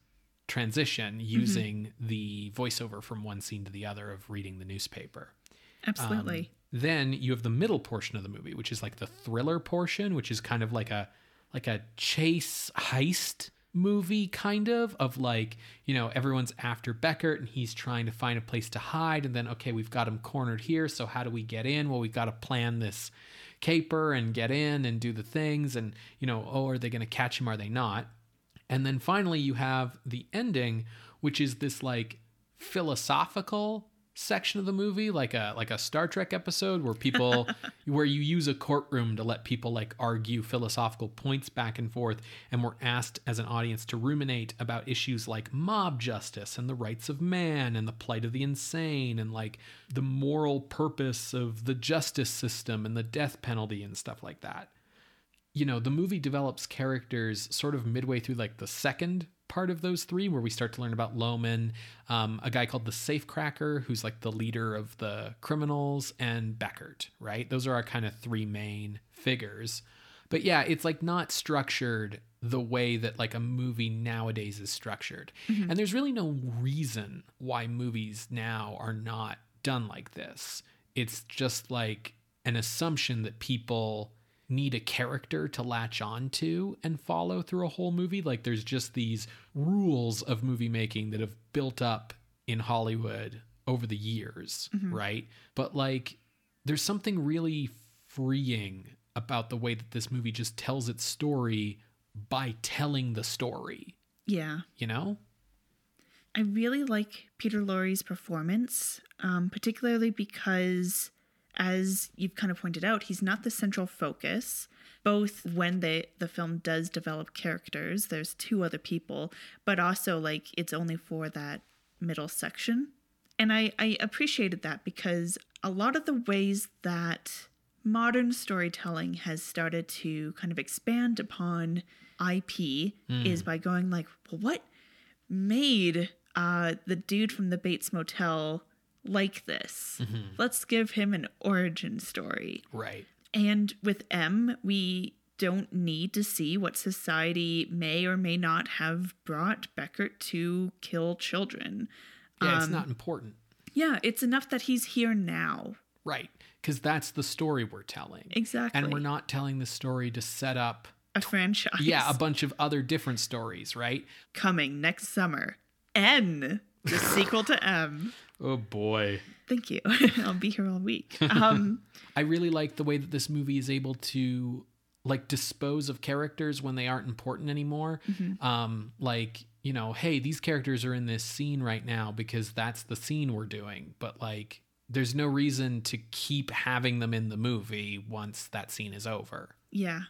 transition using the voiceover from one scene to the other of reading the newspaper. Absolutely. then you have the middle portion of the movie which is like the thriller portion which is kind of like a like a chase heist movie kind of of like you know everyone's after Beckert and he's trying to find a place to hide and then okay we've got him cornered here so how do we get in? Well we've got to plan this caper and get in and do the things and you know oh are they going to catch him? Are they not? And then finally, you have the ending, which is this like philosophical section of the movie, like a like a Star Trek episode where people where you use a courtroom to let people like argue philosophical points back and forth, and we're asked as an audience to ruminate about issues like mob justice and the rights of man and the plight of the insane and like the moral purpose of the justice system and the death penalty and stuff like that. You know, the movie develops characters sort of midway through like the second part of those three, where we start to learn about Lohmann, um, a guy called the Safecracker, who's like the leader of the criminals, and Beckert, right? Those are our kind of three main figures. But yeah, it's like not structured the way that like a movie nowadays is structured. And there's really no reason why movies now are not done like this. It's just like an assumption that people need a character to latch on to and follow through a whole movie. Like there's just these rules of movie making that have built up in Hollywood over the years, right? But like there's something really freeing about the way that this movie just tells its story by telling the story, yeah. you know? I really like Peter Lorre's performance, um, particularly because, as you've kind of pointed out, he's not the central focus. Both when they the film does develop characters, there's two other people, but also like it's only for that middle section. And I, I appreciated that because a lot of the ways that modern storytelling has started to kind of expand upon IP is by going like, well, what made uh, the dude from the Bates Motel like this. Mm-hmm. Let's give him an origin story. Right. And with M, we don't need to see what society may or may not have brought Beckert to kill children. Yeah, it's um, not important. Yeah, it's enough that he's here now. Right. Because that's the story we're telling. Exactly. And we're not telling the story to set up, a franchise. yeah, a bunch of other different stories, right? coming next summer. N, the sequel to M. Oh boy. Thank you. I'll be here all week. Um, I really like the way that this movie is able to like dispose of characters when they aren't important anymore. Um, like, you know, hey, these characters are in this scene right now because that's the scene we're doing. But like there's no reason to keep having them in the movie once that scene is over. yeah.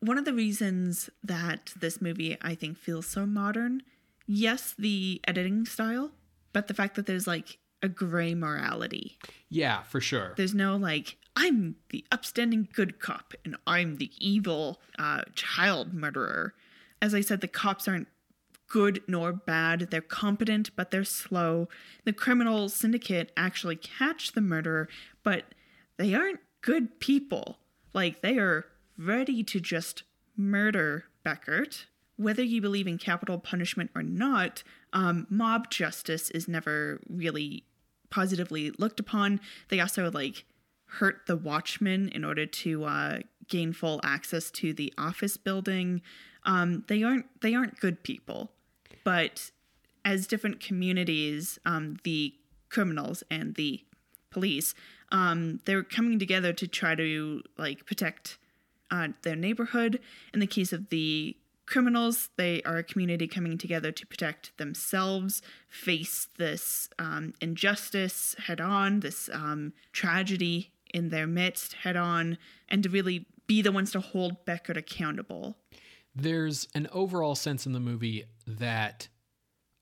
One of the reasons that this movie, I think, feels so modern, yes, the editing style, but the fact that there's like a gray morality. Yeah, for sure. There's no like, I'm the upstanding good cop and I'm the evil uh, child murderer. As I said, the cops aren't good nor bad. They're competent, but they're slow. The criminal syndicate actually catch the murderer, but they aren't good people. Like, they are ready to just murder Beckert. Whether you believe in capital punishment or not, um, mob justice is never really positively looked upon. They also, like, hurt the watchmen in order to uh, gain full access to the office building. Um, they aren't they aren't good people, but as different communities, um, the criminals and the police, um, they're coming together to try to like protect uh, their neighborhood. In the case of the criminals, they are a community coming together to protect themselves, face this um, injustice head on, this um, tragedy in their midst head on, and to really be the ones to hold Beckert accountable. there's an overall sense in the movie that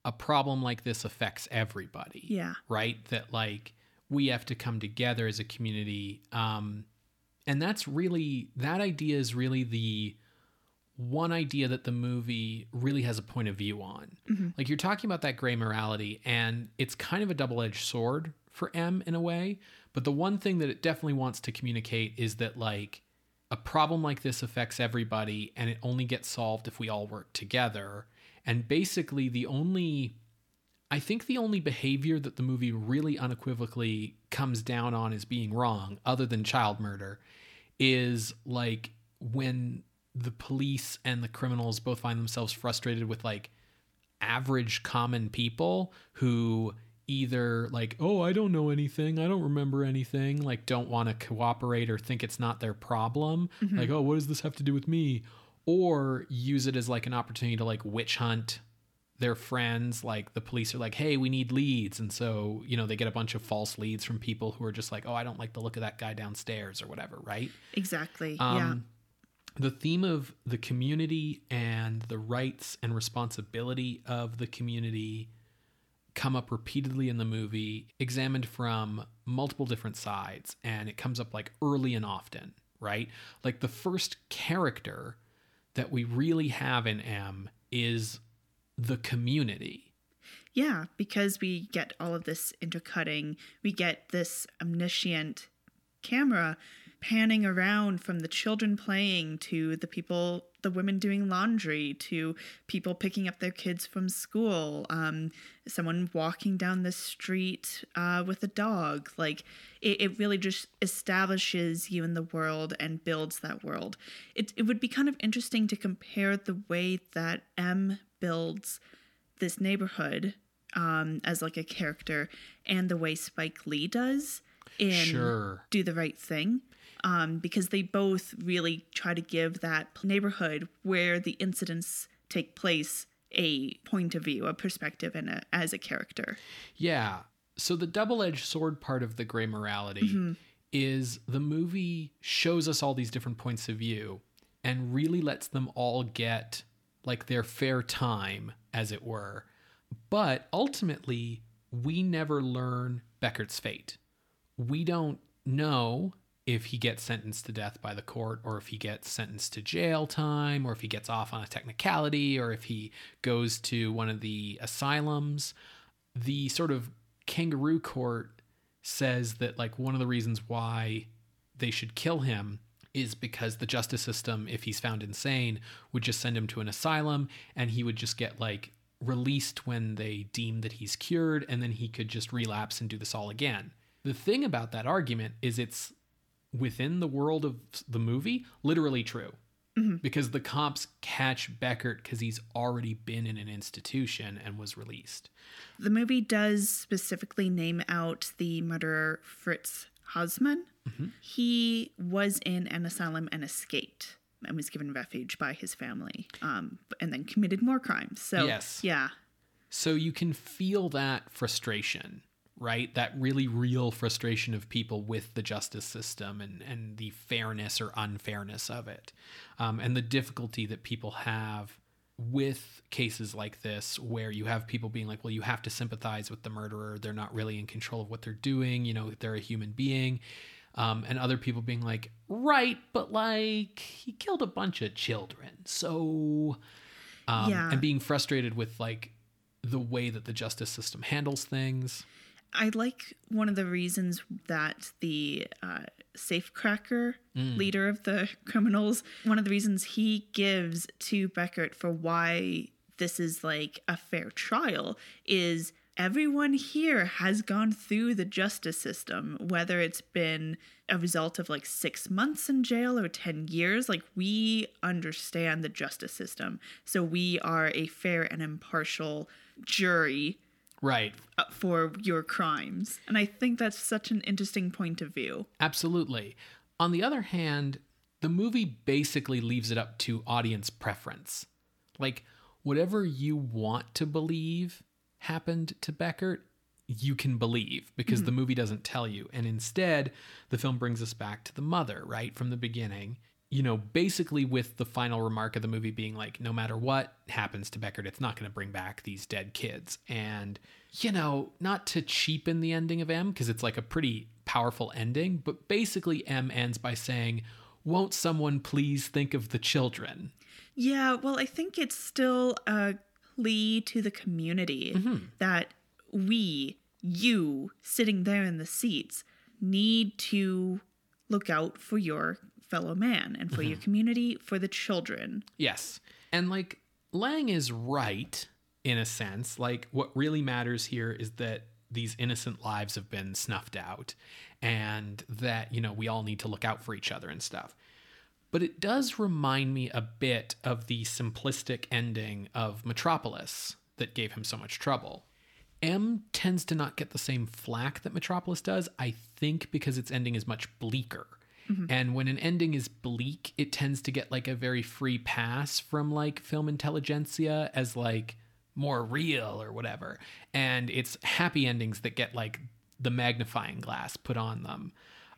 a problem like this affects everybody. Yeah. Right? That like we have to come together as a community. Um and that's really that idea is really the one idea that the movie really has a point of view on. Mm-hmm. Like you're talking about that gray morality and it's kind of a double-edged sword for M in a way, but the one thing that it definitely wants to communicate is that like a problem like this affects everybody and it only gets solved if we all work together. And basically, the only, I think the only behavior that the movie really unequivocally comes down on as being wrong, other than child murder, is like when the police and the criminals both find themselves frustrated with like average common people who either like oh i don't know anything. I don't remember anything. Like don't want to cooperate or think it's not their problem. Like oh what does this have to do with me? Or use it as like an opportunity to like witch hunt their friends. Like the police are like hey we need leads. And so you know they get a bunch of false leads from people who are just like oh i don't like the look of that guy downstairs or whatever right? Exactly. um, the theme of the community and the rights and responsibility of the community come up repeatedly in the movie, examined from multiple different sides, and it comes up like early and often, right? Like the first character that we really have in M is the community. Yeah, because we get all of this intercutting, we get this omniscient camera panning around from the children playing to the people, the women doing laundry, to people picking up their kids from school, um, someone walking down the street uh, with a dog. Like, it, it really just establishes you in the world and builds that world. It, it would be kind of interesting to compare the way that M builds this neighborhood um, as like a character and the way Spike Lee does in Sure. Do the Right Thing. Um, because they both really try to give that neighborhood where the incidents take place a point of view, a perspective, and a, as a character. Yeah. So the double-edged sword part of the gray morality is the movie shows us all these different points of view and really lets them all get like their fair time as it were. But ultimately, we never learn Beckert's fate. We don't know if he gets sentenced to death by the court or if he gets sentenced to jail time or if he gets off on a technicality or if he goes to one of the asylums the sort of kangaroo court says that like one of the reasons why they should kill him is because the justice system if he's found insane would just send him to an asylum and he would just get like released when they deem that he's cured and then he could just relapse and do this all again. The thing about that argument is it's within the world of the movie literally true because the cops catch Beckert because he's already been in an institution and was released. The movie does specifically name out the murderer Fritz Haarmann. He was in an asylum and escaped and was given refuge by his family um, and then committed more crimes. So, Yes. yeah. So you can feel that frustration, right? That really real frustration of people with the justice system and, and the fairness or unfairness of it. Um, and the difficulty that people have with cases like this, where you have people being like, well, you have to sympathize with the murderer. They're not really in control of what they're doing. You know, they're a human being. Um, and other people being like, right, but like, he killed a bunch of children. So um, Yeah. and being frustrated with like the way that the justice system handles things. I like one of the reasons that the uh, safecracker leader of the criminals, one of the reasons he gives to Beckert for why this is like a fair trial is everyone here has gone through the justice system, whether it's been a result of like six months in jail or 10 years. Like, we understand the justice system. So, we are a fair and impartial jury Right. uh, for your crimes. And I think that's such an interesting point of view. Absolutely. On the other hand, the movie basically leaves it up to audience preference. Like, whatever you want to believe happened to Beckert, you can believe because the movie doesn't tell you. And instead, the film brings us back to the mother, right? From the beginning. You know, basically with the final remark of the movie being like, no matter what happens to Beckert, it's not going to bring back these dead kids. And, you know, not to cheapen the ending of M, because it's like a pretty powerful ending, but basically M ends by saying, Won't someone please think of the children? Yeah, well, I think it's still a plea to the community mm-hmm. that we, you, sitting there in the seats, need to look out for your fellow man and for your mm-hmm. community, for the children. Yes. And like Lang is right in a sense. Like what really matters here is that these innocent lives have been snuffed out and that, you know, we all need to look out for each other and stuff. But it does remind me a bit of the simplistic ending of Metropolis that gave him so much trouble. M tends to not get the same flack that Metropolis does, I think because its ending is much bleaker. And when an ending is bleak, it tends to get like a very free pass from like film intelligentsia as like more real or whatever. And it's happy endings that get like the magnifying glass put on them.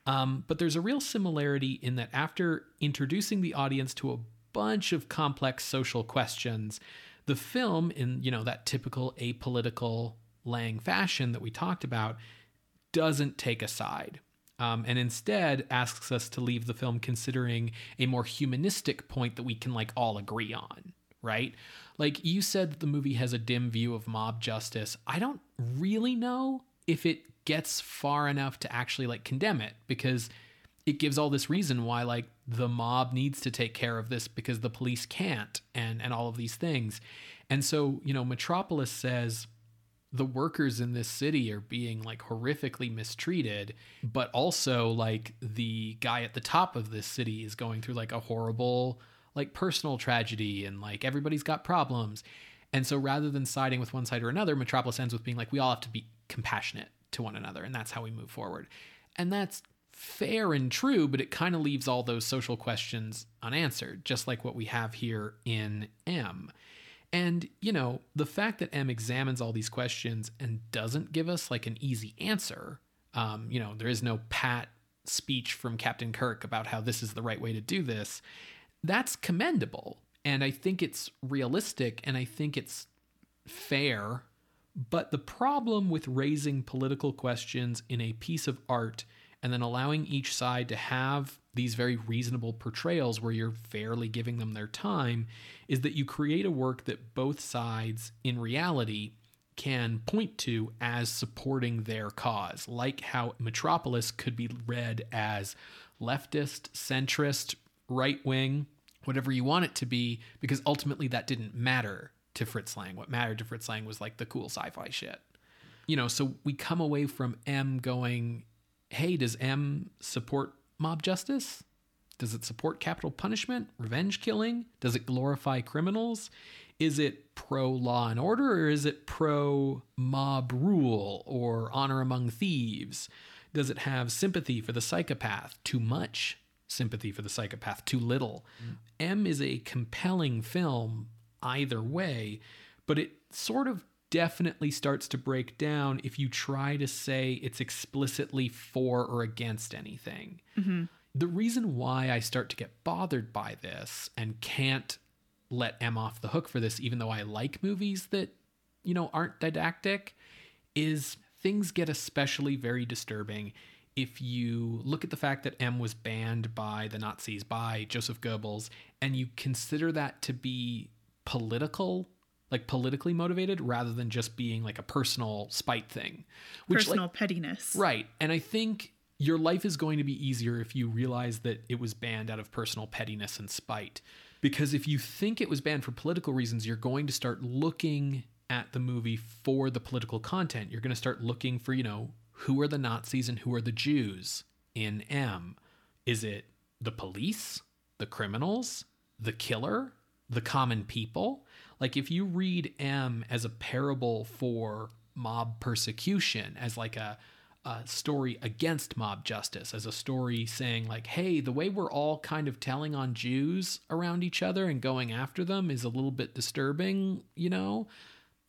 Um, but there's a real similarity in that after introducing the audience to a bunch of complex social questions, the film, in you know that typical apolitical Lang fashion that we talked about, doesn't take a side. Um, and instead asks us to leave the film considering a more humanistic point that we can like all agree on, right? Like you said that the movie has a dim view of mob justice. I don't really know if it gets far enough to actually like condemn it because it gives all this reason why like the mob needs to take care of this because the police can't and and all of these things. And so, you know, Metropolis says the workers in this city are being like horrifically mistreated, but also like the guy at the top of this city is going through like a horrible like personal tragedy and like everybody's got problems. And so rather than siding with one side or another, Metropolis ends with being like we all have to be compassionate to one another and that's how we move forward. And that's fair and true, but it kind of leaves all those social questions unanswered, just like what we have here in M. And, you know, the fact that M examines all these questions and doesn't give us like an easy answer, um, you know, there is no pat speech from Captain Kirk about how this is the right way to do this, that's commendable. And I think it's realistic and I think it's fair. But the problem with raising political questions in a piece of art and then allowing each side to have these very reasonable portrayals where you're fairly giving them their time is that you create a work that both sides in reality can point to as supporting their cause, like how Metropolis could be read as leftist, centrist, right wing, whatever you want it to be, because ultimately that didn't matter to Fritz Lang. What mattered to Fritz Lang was like the cool sci fi shit. You know, so we come away from M going, hey, does M support mob justice? Does it support capital punishment, revenge killing? Does it glorify criminals? Is it pro law and order or is it pro mob rule or honor among thieves? Does it have sympathy for the psychopath? Too much sympathy for the psychopath, too little. Mm. M is a compelling film either way, but it sort of definitely starts to break down if you try to say it's explicitly for or against anything. Mm-hmm. The reason why I start to get bothered by this and can't let M off the hook for this, even though I like movies that, you know, aren't didactic, is things get especially very disturbing if you look at the fact that M was banned by the Nazis, by Joseph Goebbels, and you consider that to be political, like politically motivated, rather than just being like a personal spite thing. Which, personal like, pettiness. Right. And I think your life is going to be easier if you realize that it was banned out of personal pettiness and spite. Because if you think it was banned for political reasons, you're going to start looking at the movie for the political content. You're going to start looking for, you know, who are the Nazis and who are the Jews in M? Is it the police, the criminals, the killer, the common people? Like if you read M as a parable for mob persecution, as like a a story against mob justice as a story saying like hey the way we're all kind of telling on jews around each other and going after them is a little bit disturbing you know?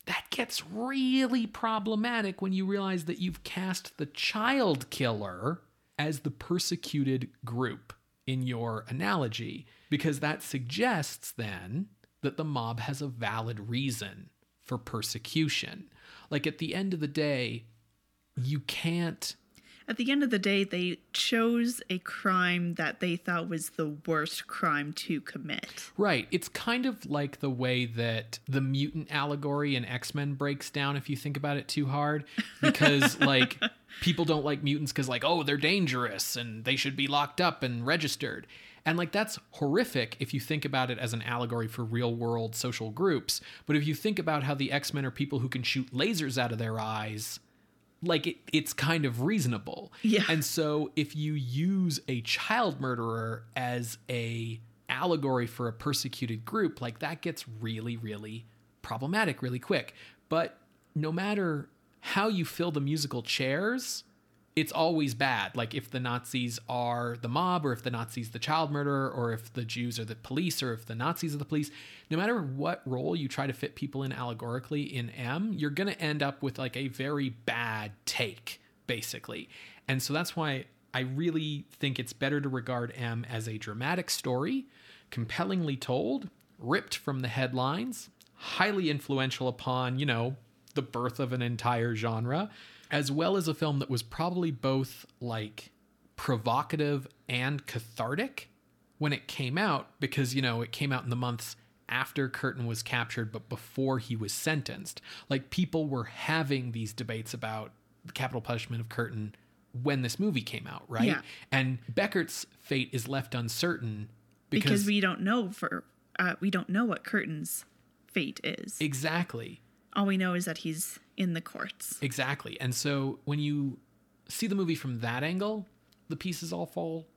That gets really problematic when you realize that you've cast the child killer as the persecuted group in your analogy because that suggests then that the mob has a valid reason for persecution like at the end of the day you can't at the end of the day, they chose a crime that they thought was the worst crime to commit. Right. It's kind of like the way that the mutant allegory in X Men breaks down if you think about it too hard. Because, like, people don't like mutants because, like, oh, they're dangerous and they should be locked up and registered. And like that's horrific if you think about it as an allegory for real world social groups. But if you think about how the X Men are people who can shoot lasers out of their eyes like it, it's kind of reasonable. Yeah. And so if you use a child murderer as a allegory for a persecuted group, like that gets really, really problematic really quick. But no matter how you fill the musical chairs, it's always bad. Like if the Nazis are the mob, or if the Nazis the child murderer, or if the Jews are the police, or if the Nazis are the police. No matter what role you try to fit people in allegorically in M, you're gonna end up with like a very bad take, basically. And so that's why I really think it's better to regard M as a dramatic story, compellingly told, ripped from the headlines, highly influential upon, you know, the birth of an entire genre as well as a film that was probably both like provocative and cathartic when it came out because you know it came out in the months after Kürten was captured but before he was sentenced. Like people were having these debates about the capital punishment of Kürten when this movie came out right? Yeah. and Beckert's fate is left uncertain because, because we don't know for uh, we don't know what Kürten's fate is. Exactly all we know is that he's in the courts. Exactly. And so when you see the movie from that angle, the pieces all fall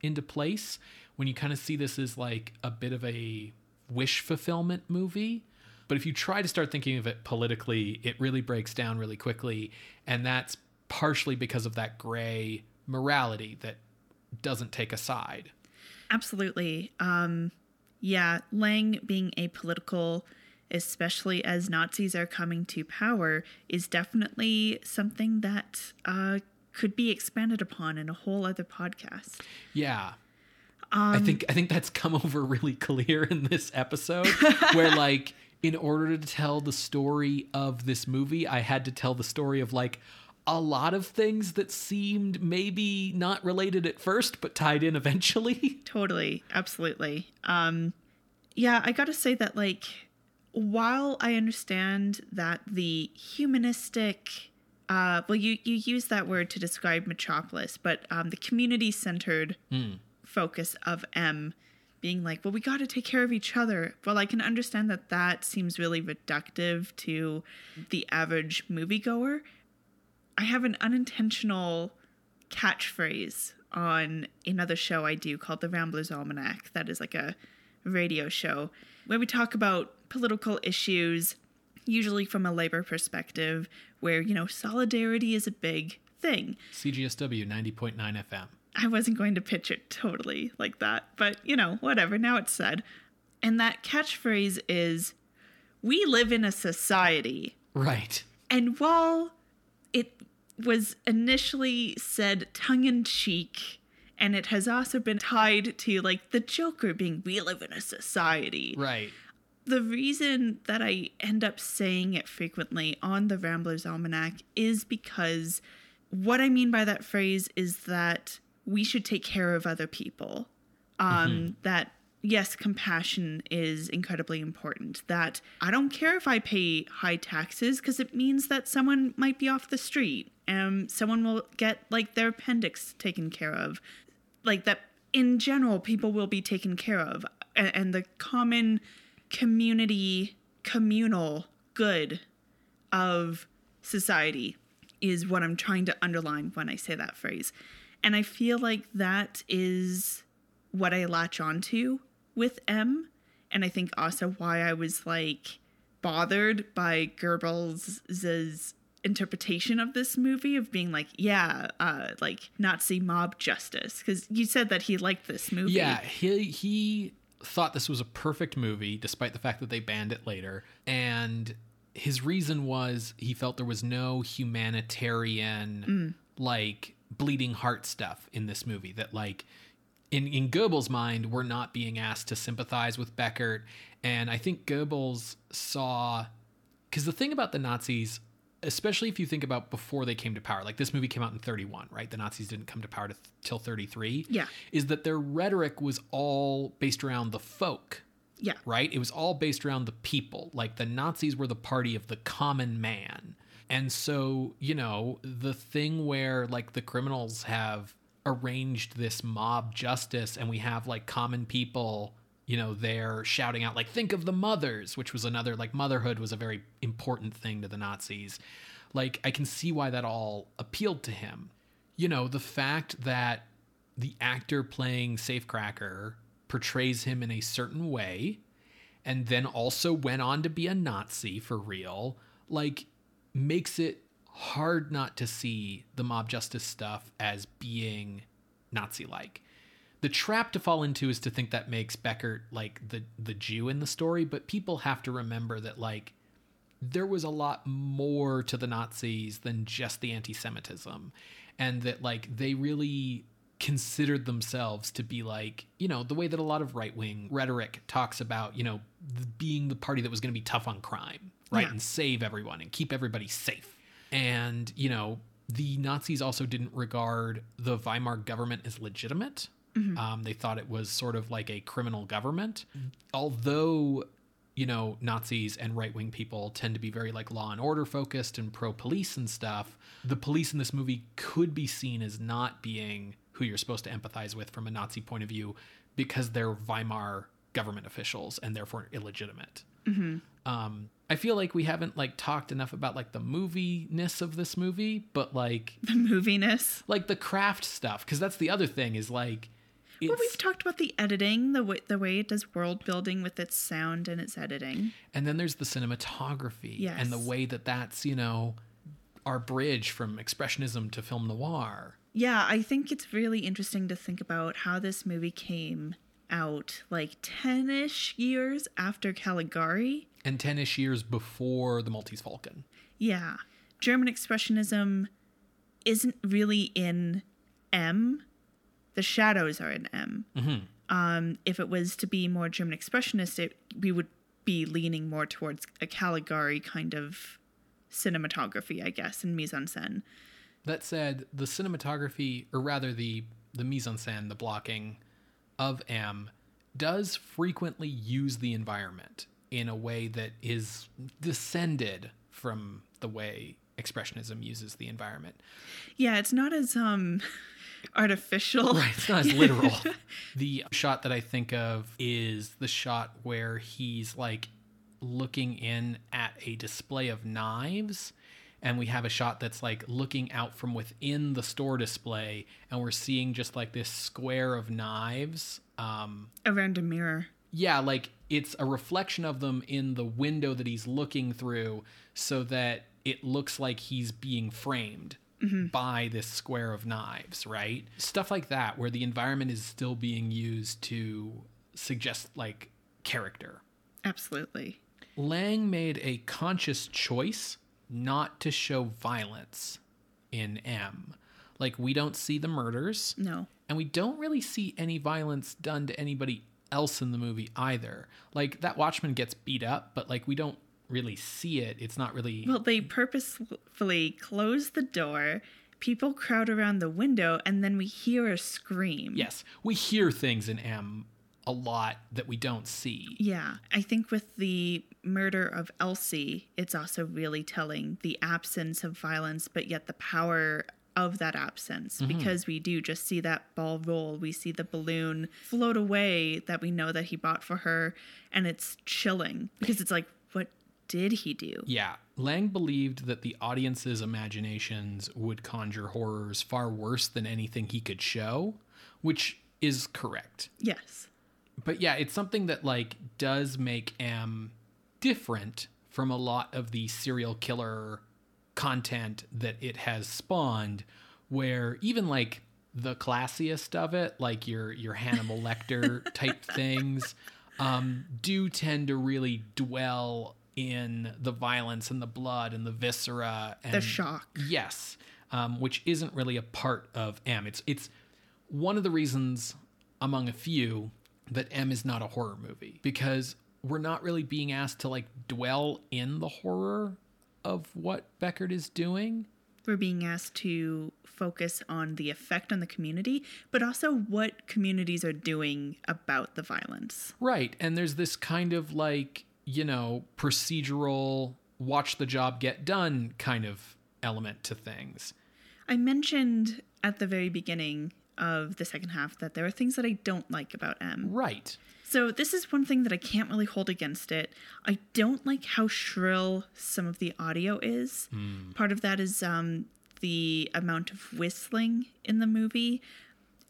into place. When you kind of see this as like a bit of a wish fulfillment movie. But if you try to start thinking of it politically, it really breaks down really quickly. And that's partially because of that gray morality that doesn't take a side. Absolutely. Um, yeah, Lang being apolitical especially as Nazis are coming to power, is definitely something that uh, could be expanded upon in a whole other podcast. Yeah. Um, I think I think that's come over really clear in this episode, where like in order to tell the story of this movie, I had to tell the story of like a lot of things that seemed maybe not related at first, but tied in eventually. Totally. Absolutely. Um, yeah, I got to say that, like, while I understand that the humanistic, uh, well, you, you use that word to describe Metropolis, but um, the community centered focus of M being like, well, we got to take care of each other. Well, I can understand that that seems really reductive to the average moviegoer. I have an unintentional catchphrase on another show I do called the Ramblers Almanac. That is like a radio show where we talk about political issues, usually from a labor perspective, where, you know, solidarity is a big thing. CGSW 90.9 FM. I wasn't going to pitch it totally like that, but you know, whatever. Now it's said. And that catchphrase is We live in a society. Right. And while it was initially said tongue in cheek, and it has also been tied to like the Joker being we live in a society. Right. The reason that I end up saying it frequently on the Ramblers Almanac is because what I mean by that phrase is that we should take care of other people. Um, That, yes, compassion is incredibly important. That I don't care if I pay high taxes because it means that someone might be off the street and someone will get like their appendix taken care of. Like that, in general, people will be taken care of. A- And the common community, communal good of society is what I'm trying to underline when I say that phrase. And I feel like that is what I latch onto with M. And I think also why I was like bothered by Goebbels' interpretation of this movie of being like, yeah, uh, like Nazi mob justice. Because you said that he liked this movie. Yeah, he he thought this was a perfect movie, despite the fact that they banned it later. And his reason was he felt there was no humanitarian, mm. like bleeding heart stuff in this movie. That like in in Goebbels' mind, we're not being asked to sympathize with Beckert. And I think Goebbels saw because the thing about the Nazis, especially if you think about before they came to power, like this movie came out in 31, right? The Nazis didn't come to power to, till 33. Yeah. Is that their rhetoric was all based around the folk, Yeah. right? It was all based around the people. Like the Nazis were the party of the common man. And so, you know, the thing where like the criminals have arranged this mob justice and we have like common people, you know, there shouting out like think of the mothers, which was another like motherhood was a very important thing to the Nazis. Like I can see why that all appealed to him. You know, the fact that the actor playing Safecracker portrays him in a certain way and then also went on to be a Nazi for real, like makes it hard not to see the mob justice stuff as being Nazi like. The trap to fall into is to think that makes Beckert like the the Jew in the story, but people have to remember that like there was a lot more to the Nazis than just the anti-Semitism, and that like they really considered themselves to be like you know the way that a lot of right-wing rhetoric talks about you know being the party that was going to be tough on crime right Yeah. and save everyone and keep everybody safe and you know the nazis also didn't regard the weimar government as legitimate um, they thought it was sort of like a criminal government. Although you know nazis and right-wing people tend to be very like law and order focused and pro-police and stuff the police in this movie could be seen as not being who you're supposed to empathize with from a nazi point of view because they're weimar government officials and therefore illegitimate. Um i feel like we haven't like talked enough about like the moviness of this movie but like The moviness. like the craft stuff because that's the other thing is like it's, Well, we've talked about the editing, the way the way it does world building with its sound and its editing. and then there's the cinematography Yes. and the way that that's you know our bridge from expressionism to film noir Yeah, I think it's really interesting to think about how this movie came out like 10 ish years after Caligari. and 10ish years before the maltese falcon Yeah. German Expressionism isn't really in M. The shadows are in M. Um, if it was to be more German Expressionist, it, we would be leaning more towards a Caligari kind of cinematography, I guess, and mise en scène. That said, the cinematography, or rather the the mise en scène, the blocking of M, does frequently use the environment in a way that is descended from the way expressionism uses the environment. Yeah, it's not as um artificial. Right, it's not as literal. the shot that I think of is the shot where he's like looking in at a display of knives and we have a shot that's like looking out from within the store display and we're seeing just like this square of knives um Around a mirror. yeah like it's a reflection of them in the window that he's looking through so that it looks like he's being framed Mm-hmm. by this square of knives right stuff like that where the environment is still being used to suggest like character Absolutely. Lang made a conscious choice not to show violence in M. Like, we don't see the murders, No. and we don't really see any violence done to anybody else in the movie either. Like, that Watchman gets beat up, but like, we don't really see it. It's not really. Well, they purposefully close the door, people crowd around the window, and then we hear a scream. yes, we hear things in M a lot that we don't see. Yeah, I think with the murder of Elsie, it's also really telling the absence of violence, but yet the power of that absence mm-hmm. because we do just see that ball roll. We see the balloon float away that we know that he bought for her, and it's chilling because it's like, what did he do? Yeah, Lang believed that the audience's imaginations would conjure horrors far worse than anything he could show, which is correct. Yes. But yeah, it's something that like does make M different from a lot of the serial killer content that it has spawned where even like the classiest of it, like your your Hannibal Lecter type things, um, do tend to really dwell in the violence and the blood and the viscera and The shock. Yes, um, which isn't really a part of M. It's it's one of the reasons among a few that M is not a horror movie because we're not really being asked to like dwell in the horror of what Beckert is doing. We're being asked to focus on the effect on the community, but also what communities are doing about the violence. Right. And there's this kind of like, you know, procedural watch the job get done kind of element to things. I mentioned at the very beginning of the second half that there are things that I don't like about M. Right. So this is one thing that I can't really hold against it. I don't like how shrill some of the audio is. Part of that is um, the amount of whistling in the movie,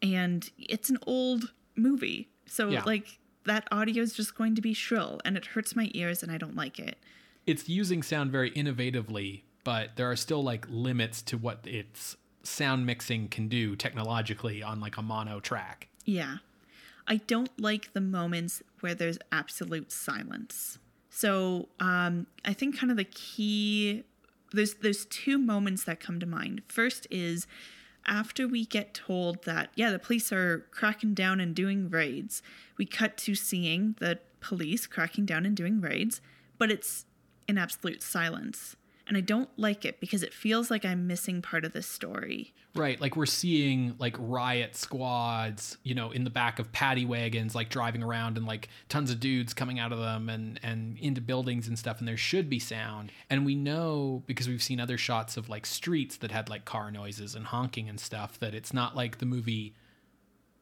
and it's an old movie, so Yeah. like that audio is just going to be shrill, and it hurts my ears, and I don't like it. It's using sound very innovatively, but there are still like limits to what its sound mixing can do technologically on like a mono track. Yeah. I don't like the moments where there's absolute silence. So um, I think kind of the key there's there's two moments that come to mind. First is after we get told that yeah the police are cracking down and doing raids, we cut to seeing the police cracking down and doing raids, but it's in absolute silence. And I don't like it because it feels like I'm missing part of the story. Right, like we're seeing like riot squads, you know, in the back of paddy wagons, like driving around, and like tons of dudes coming out of them and and into buildings and stuff. And there should be sound, and we know because we've seen other shots of like streets that had like car noises and honking and stuff that it's not like the movie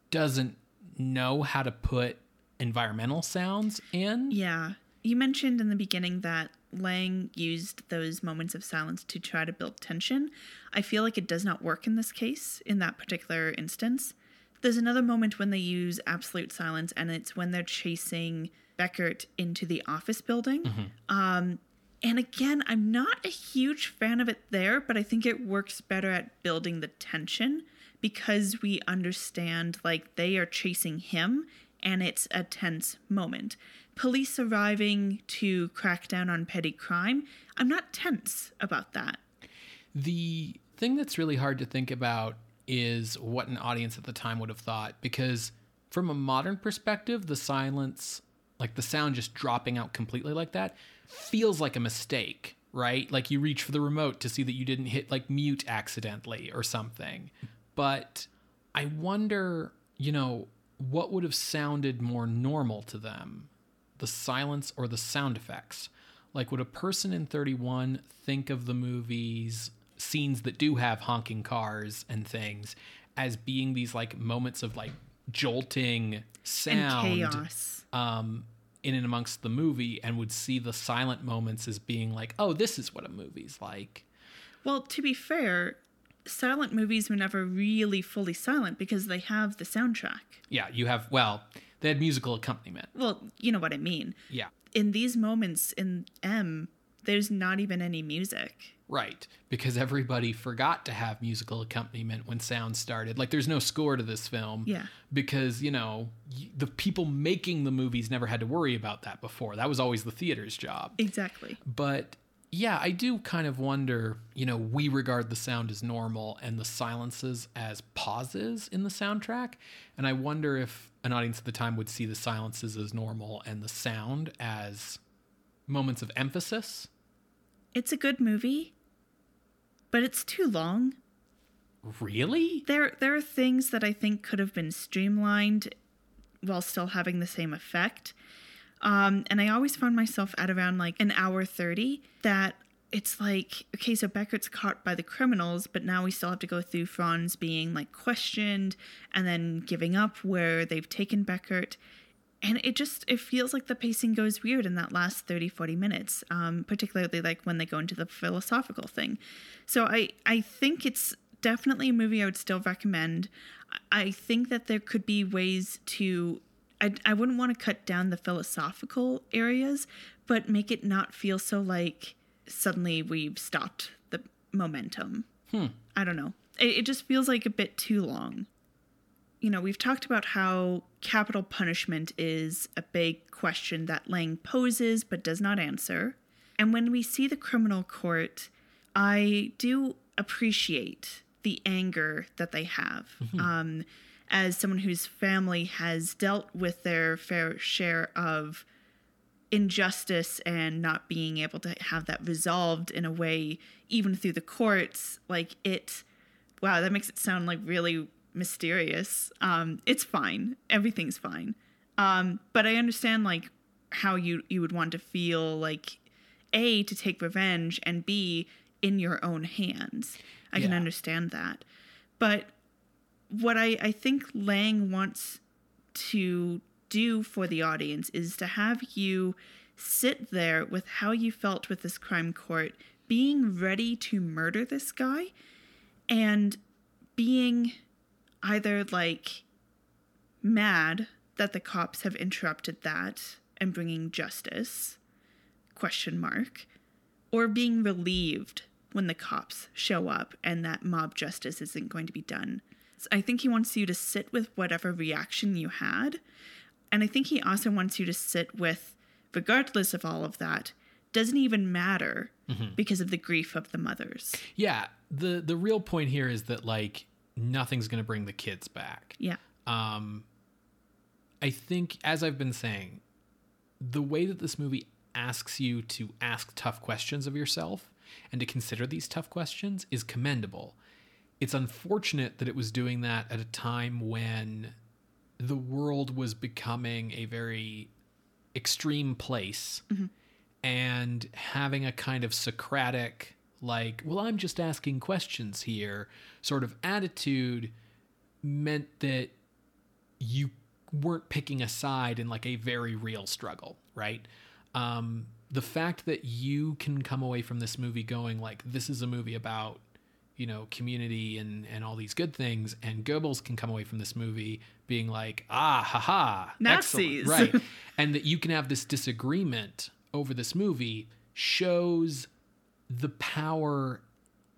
doesn't know how to put environmental sounds in. Yeah. You mentioned in the beginning that Lang used those moments of silence to try to build tension. I feel like it does not work in this case, in that particular instance. There's another moment when they use absolute silence, and it's when they're chasing Beckert into the office building. Um, and again, I'm not a huge fan of it there, but I think it works better at building the tension because we understand like they are chasing him and it's a tense moment. Police arriving to crack down on petty crime, I'm not tense about that. The thing that's really hard to think about is what an audience at the time would have thought because from a modern perspective, the silence, like the sound just dropping out completely like that, feels like a mistake right? Like you reach for the remote to see that you didn't hit like mute accidentally or something. But I wonder, you know, what would have sounded more normal to them? The silence or the sound effects? Like, would a person in 31 think of the movies, scenes that do have honking cars and things, as being these like moments of like jolting sound and chaos. um, in and amongst the movie, and would see the silent moments as being like, oh, this is what a movie's like? Well, to be fair, silent movies were never really fully silent because they have the soundtrack. Yeah, you have, well, they had musical accompaniment. Well, you know what I mean. Yeah. In these moments in M, there's not even any music. Right, because everybody forgot to have musical accompaniment when sound started. Like, there's no score to this film. Yeah. Because, you know, the people making the movies never had to worry about that before. That was always the theater's job. Exactly. But yeah, I do kind of wonder, you know, we regard the sound as normal and the silences as pauses in the soundtrack. And I wonder if an audience at the time would see the silences as normal and the sound as moments of emphasis. It's a good movie, but it's too long. Really? There there are things that I think could have been streamlined while still having the same effect. Um, and I always found myself at around like an hour 30 that it's like, okay, so Beckett's caught by the criminals, but now we still have to go through Franz being like questioned and then giving up where they've taken Beckett. And it just, it feels like the pacing goes weird in that last 30, 40 minutes, um, particularly like when they go into the philosophical thing. So I, I think it's definitely a movie I would still recommend. I think that there could be ways to I, I wouldn't want to cut down the philosophical areas, but make it not feel so like suddenly we've stopped the momentum. I don't know. It, it just feels like a bit too long. You know, we've talked about how capital punishment is a big question that Lang poses but does not answer. And when we see the criminal court, I do appreciate the anger that they have. Um, as someone whose family has dealt with their fair share of injustice and not being able to have that resolved in a way, even through the courts, like it, wow, that makes it sound like really mysterious. Um, it's fine. Everything's fine. Um, but I understand like how you you would want to feel like a to take revenge and b in your own hands. I can understand that, but what I, I think Lang wants to do for the audience is to have you sit there with how you felt with this crime court, being ready to murder this guy, and being either like mad that the cops have interrupted that and bringing justice question mark or being relieved when the cops show up and that mob justice isn't going to be done. So I think he wants you to sit with whatever reaction you had. And I think he also wants you to sit with, regardless of all of that, doesn't even matter because of the grief of the mothers. Yeah. The the real point here is that like nothing's going to bring the kids back. Yeah. Um, I think, as I've been saying, the way that this movie asks you to ask tough questions of yourself and to consider these tough questions is commendable. It's unfortunate that it was doing that at a time when the world was becoming a very extreme place and having a kind of Socratic, like, well, I'm just asking questions here sort of attitude meant that you weren't picking a side in like a very real struggle, right? Um, the fact that you can come away from this movie going like, this is a movie about, you know, community and and all these good things, and Goebbels can come away from this movie being like, ah, ha, Nazis. excellent, right? and that you can have this disagreement over this movie shows the power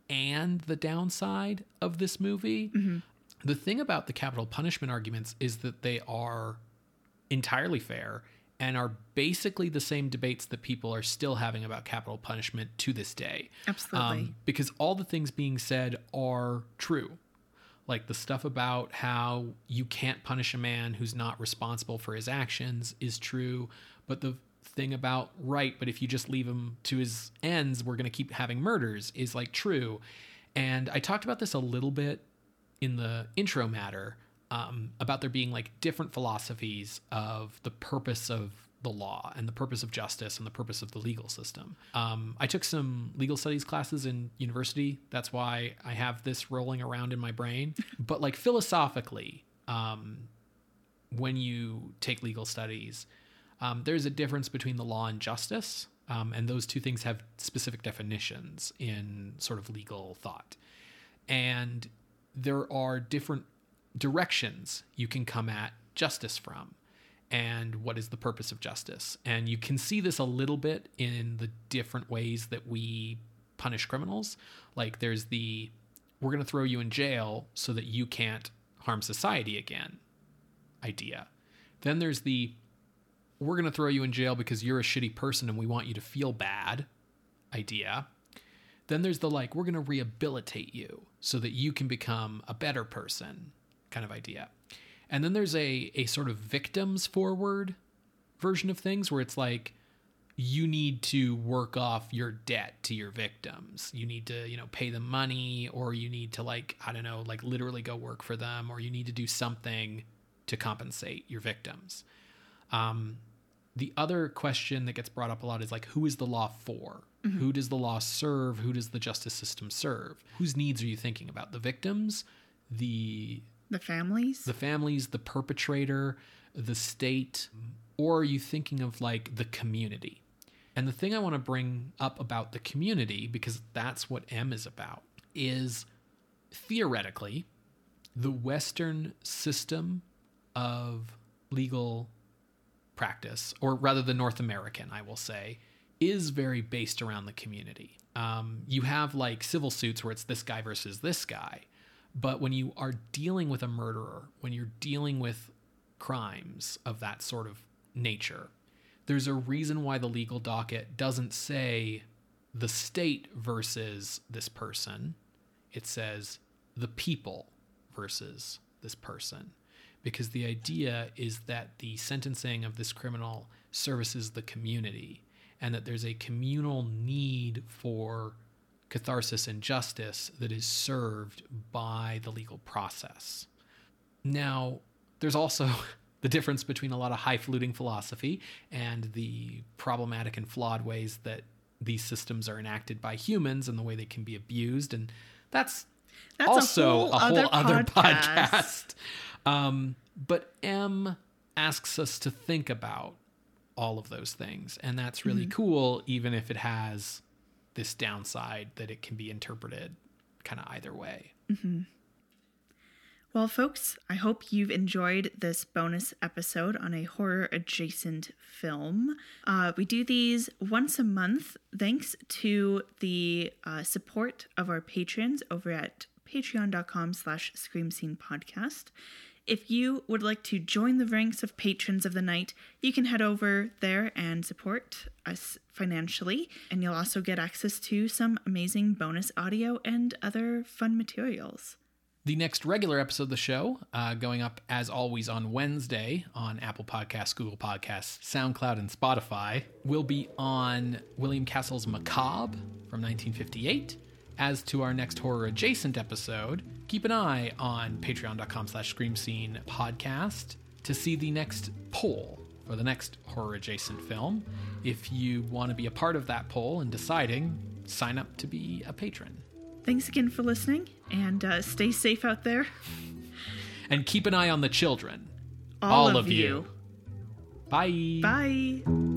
and the downside of this movie. The thing about the capital punishment arguments is that they are entirely fair and are basically the same debates that people are still having about capital punishment to this day. Um, Absolutely. because all the things being said are true. Like the stuff about how you can't punish a man who's not responsible for his actions is true, but the thing about right, but if you just leave him to his ends, we're going to keep having murders is like true. And I talked about this a little bit in the intro matter um, about there being like different philosophies of the purpose of the law and the purpose of justice and the purpose of the legal system. Um, I took some legal studies classes in university. That's why I have this rolling around in my brain. but like philosophically, um, when you take legal studies, um, there's a difference between the law and justice. Um, and those two things have specific definitions in sort of legal thought. And there are different directions you can come at justice from and what is the purpose of justice. And you can see this a little bit in the different ways that we punish criminals. Like there's the we're going to throw you in jail so that you can't harm society again idea. Then there's the we're going to throw you in jail because you're a shitty person and we want you to feel bad idea. Then there's the like, we're going to rehabilitate you so that you can become a better person kind of idea. And then there's a, a sort of victims forward version of things where it's like, you need to work off your debt to your victims. You need to, you know, pay them money or you need to like, I don't know, like literally go work for them or you need to do something to compensate your victims. Um, the other question that gets brought up a lot is like, who is the law for? Mm-hmm. Who does the law serve? Who does the justice system serve? Whose needs are you thinking about? The victims, the the families, the families, the perpetrator, the state, or are you thinking of like the community? And the thing I want to bring up about the community, because that's what M is about, is theoretically the Western system of legal practice, or rather the North American, I will say, is very based around the community. Um, you have like civil suits where it's this guy versus this guy. But when you are dealing with a murderer, when you're dealing with crimes of that sort of nature, there's a reason why the legal docket doesn't say the state versus this person. It says the people versus this person because the idea is that the sentencing of this criminal services the community and that there's a communal need for catharsis and justice that is served by the legal process. Now, there's also the difference between a lot of highfalutin philosophy and the problematic and flawed ways that these systems are enacted by humans and the way they can be abused. And that's, that's also a whole, a whole other, other podcast. podcast. Um, but M asks us to think about all of those things. And that's really mm-hmm. cool, even if it has this downside that it can be interpreted kind of either way. Mm-hmm. Well, folks, I hope you've enjoyed this bonus episode on a horror adjacent film. Uh, we do these once a month thanks to the uh, support of our patrons over at patreon.com slash scream scene podcast. If you would like to join the ranks of patrons of the night, you can head over there and support us financially, and you'll also get access to some amazing bonus audio and other fun materials. The next regular episode of the show, uh, going up as always on Wednesday on Apple Podcasts, Google Podcasts, SoundCloud, and Spotify, will be on William Castle's Macabre from 1958 as to our next horror adjacent episode, keep an eye on patreon.com slash scream scene podcast to see the next poll for the next horror adjacent film. If you want to be a part of that poll and deciding, sign up to be a patron. Thanks again for listening and uh, stay safe out there. And keep an eye on the children. All, All of, of, you. you. Bye. Bye.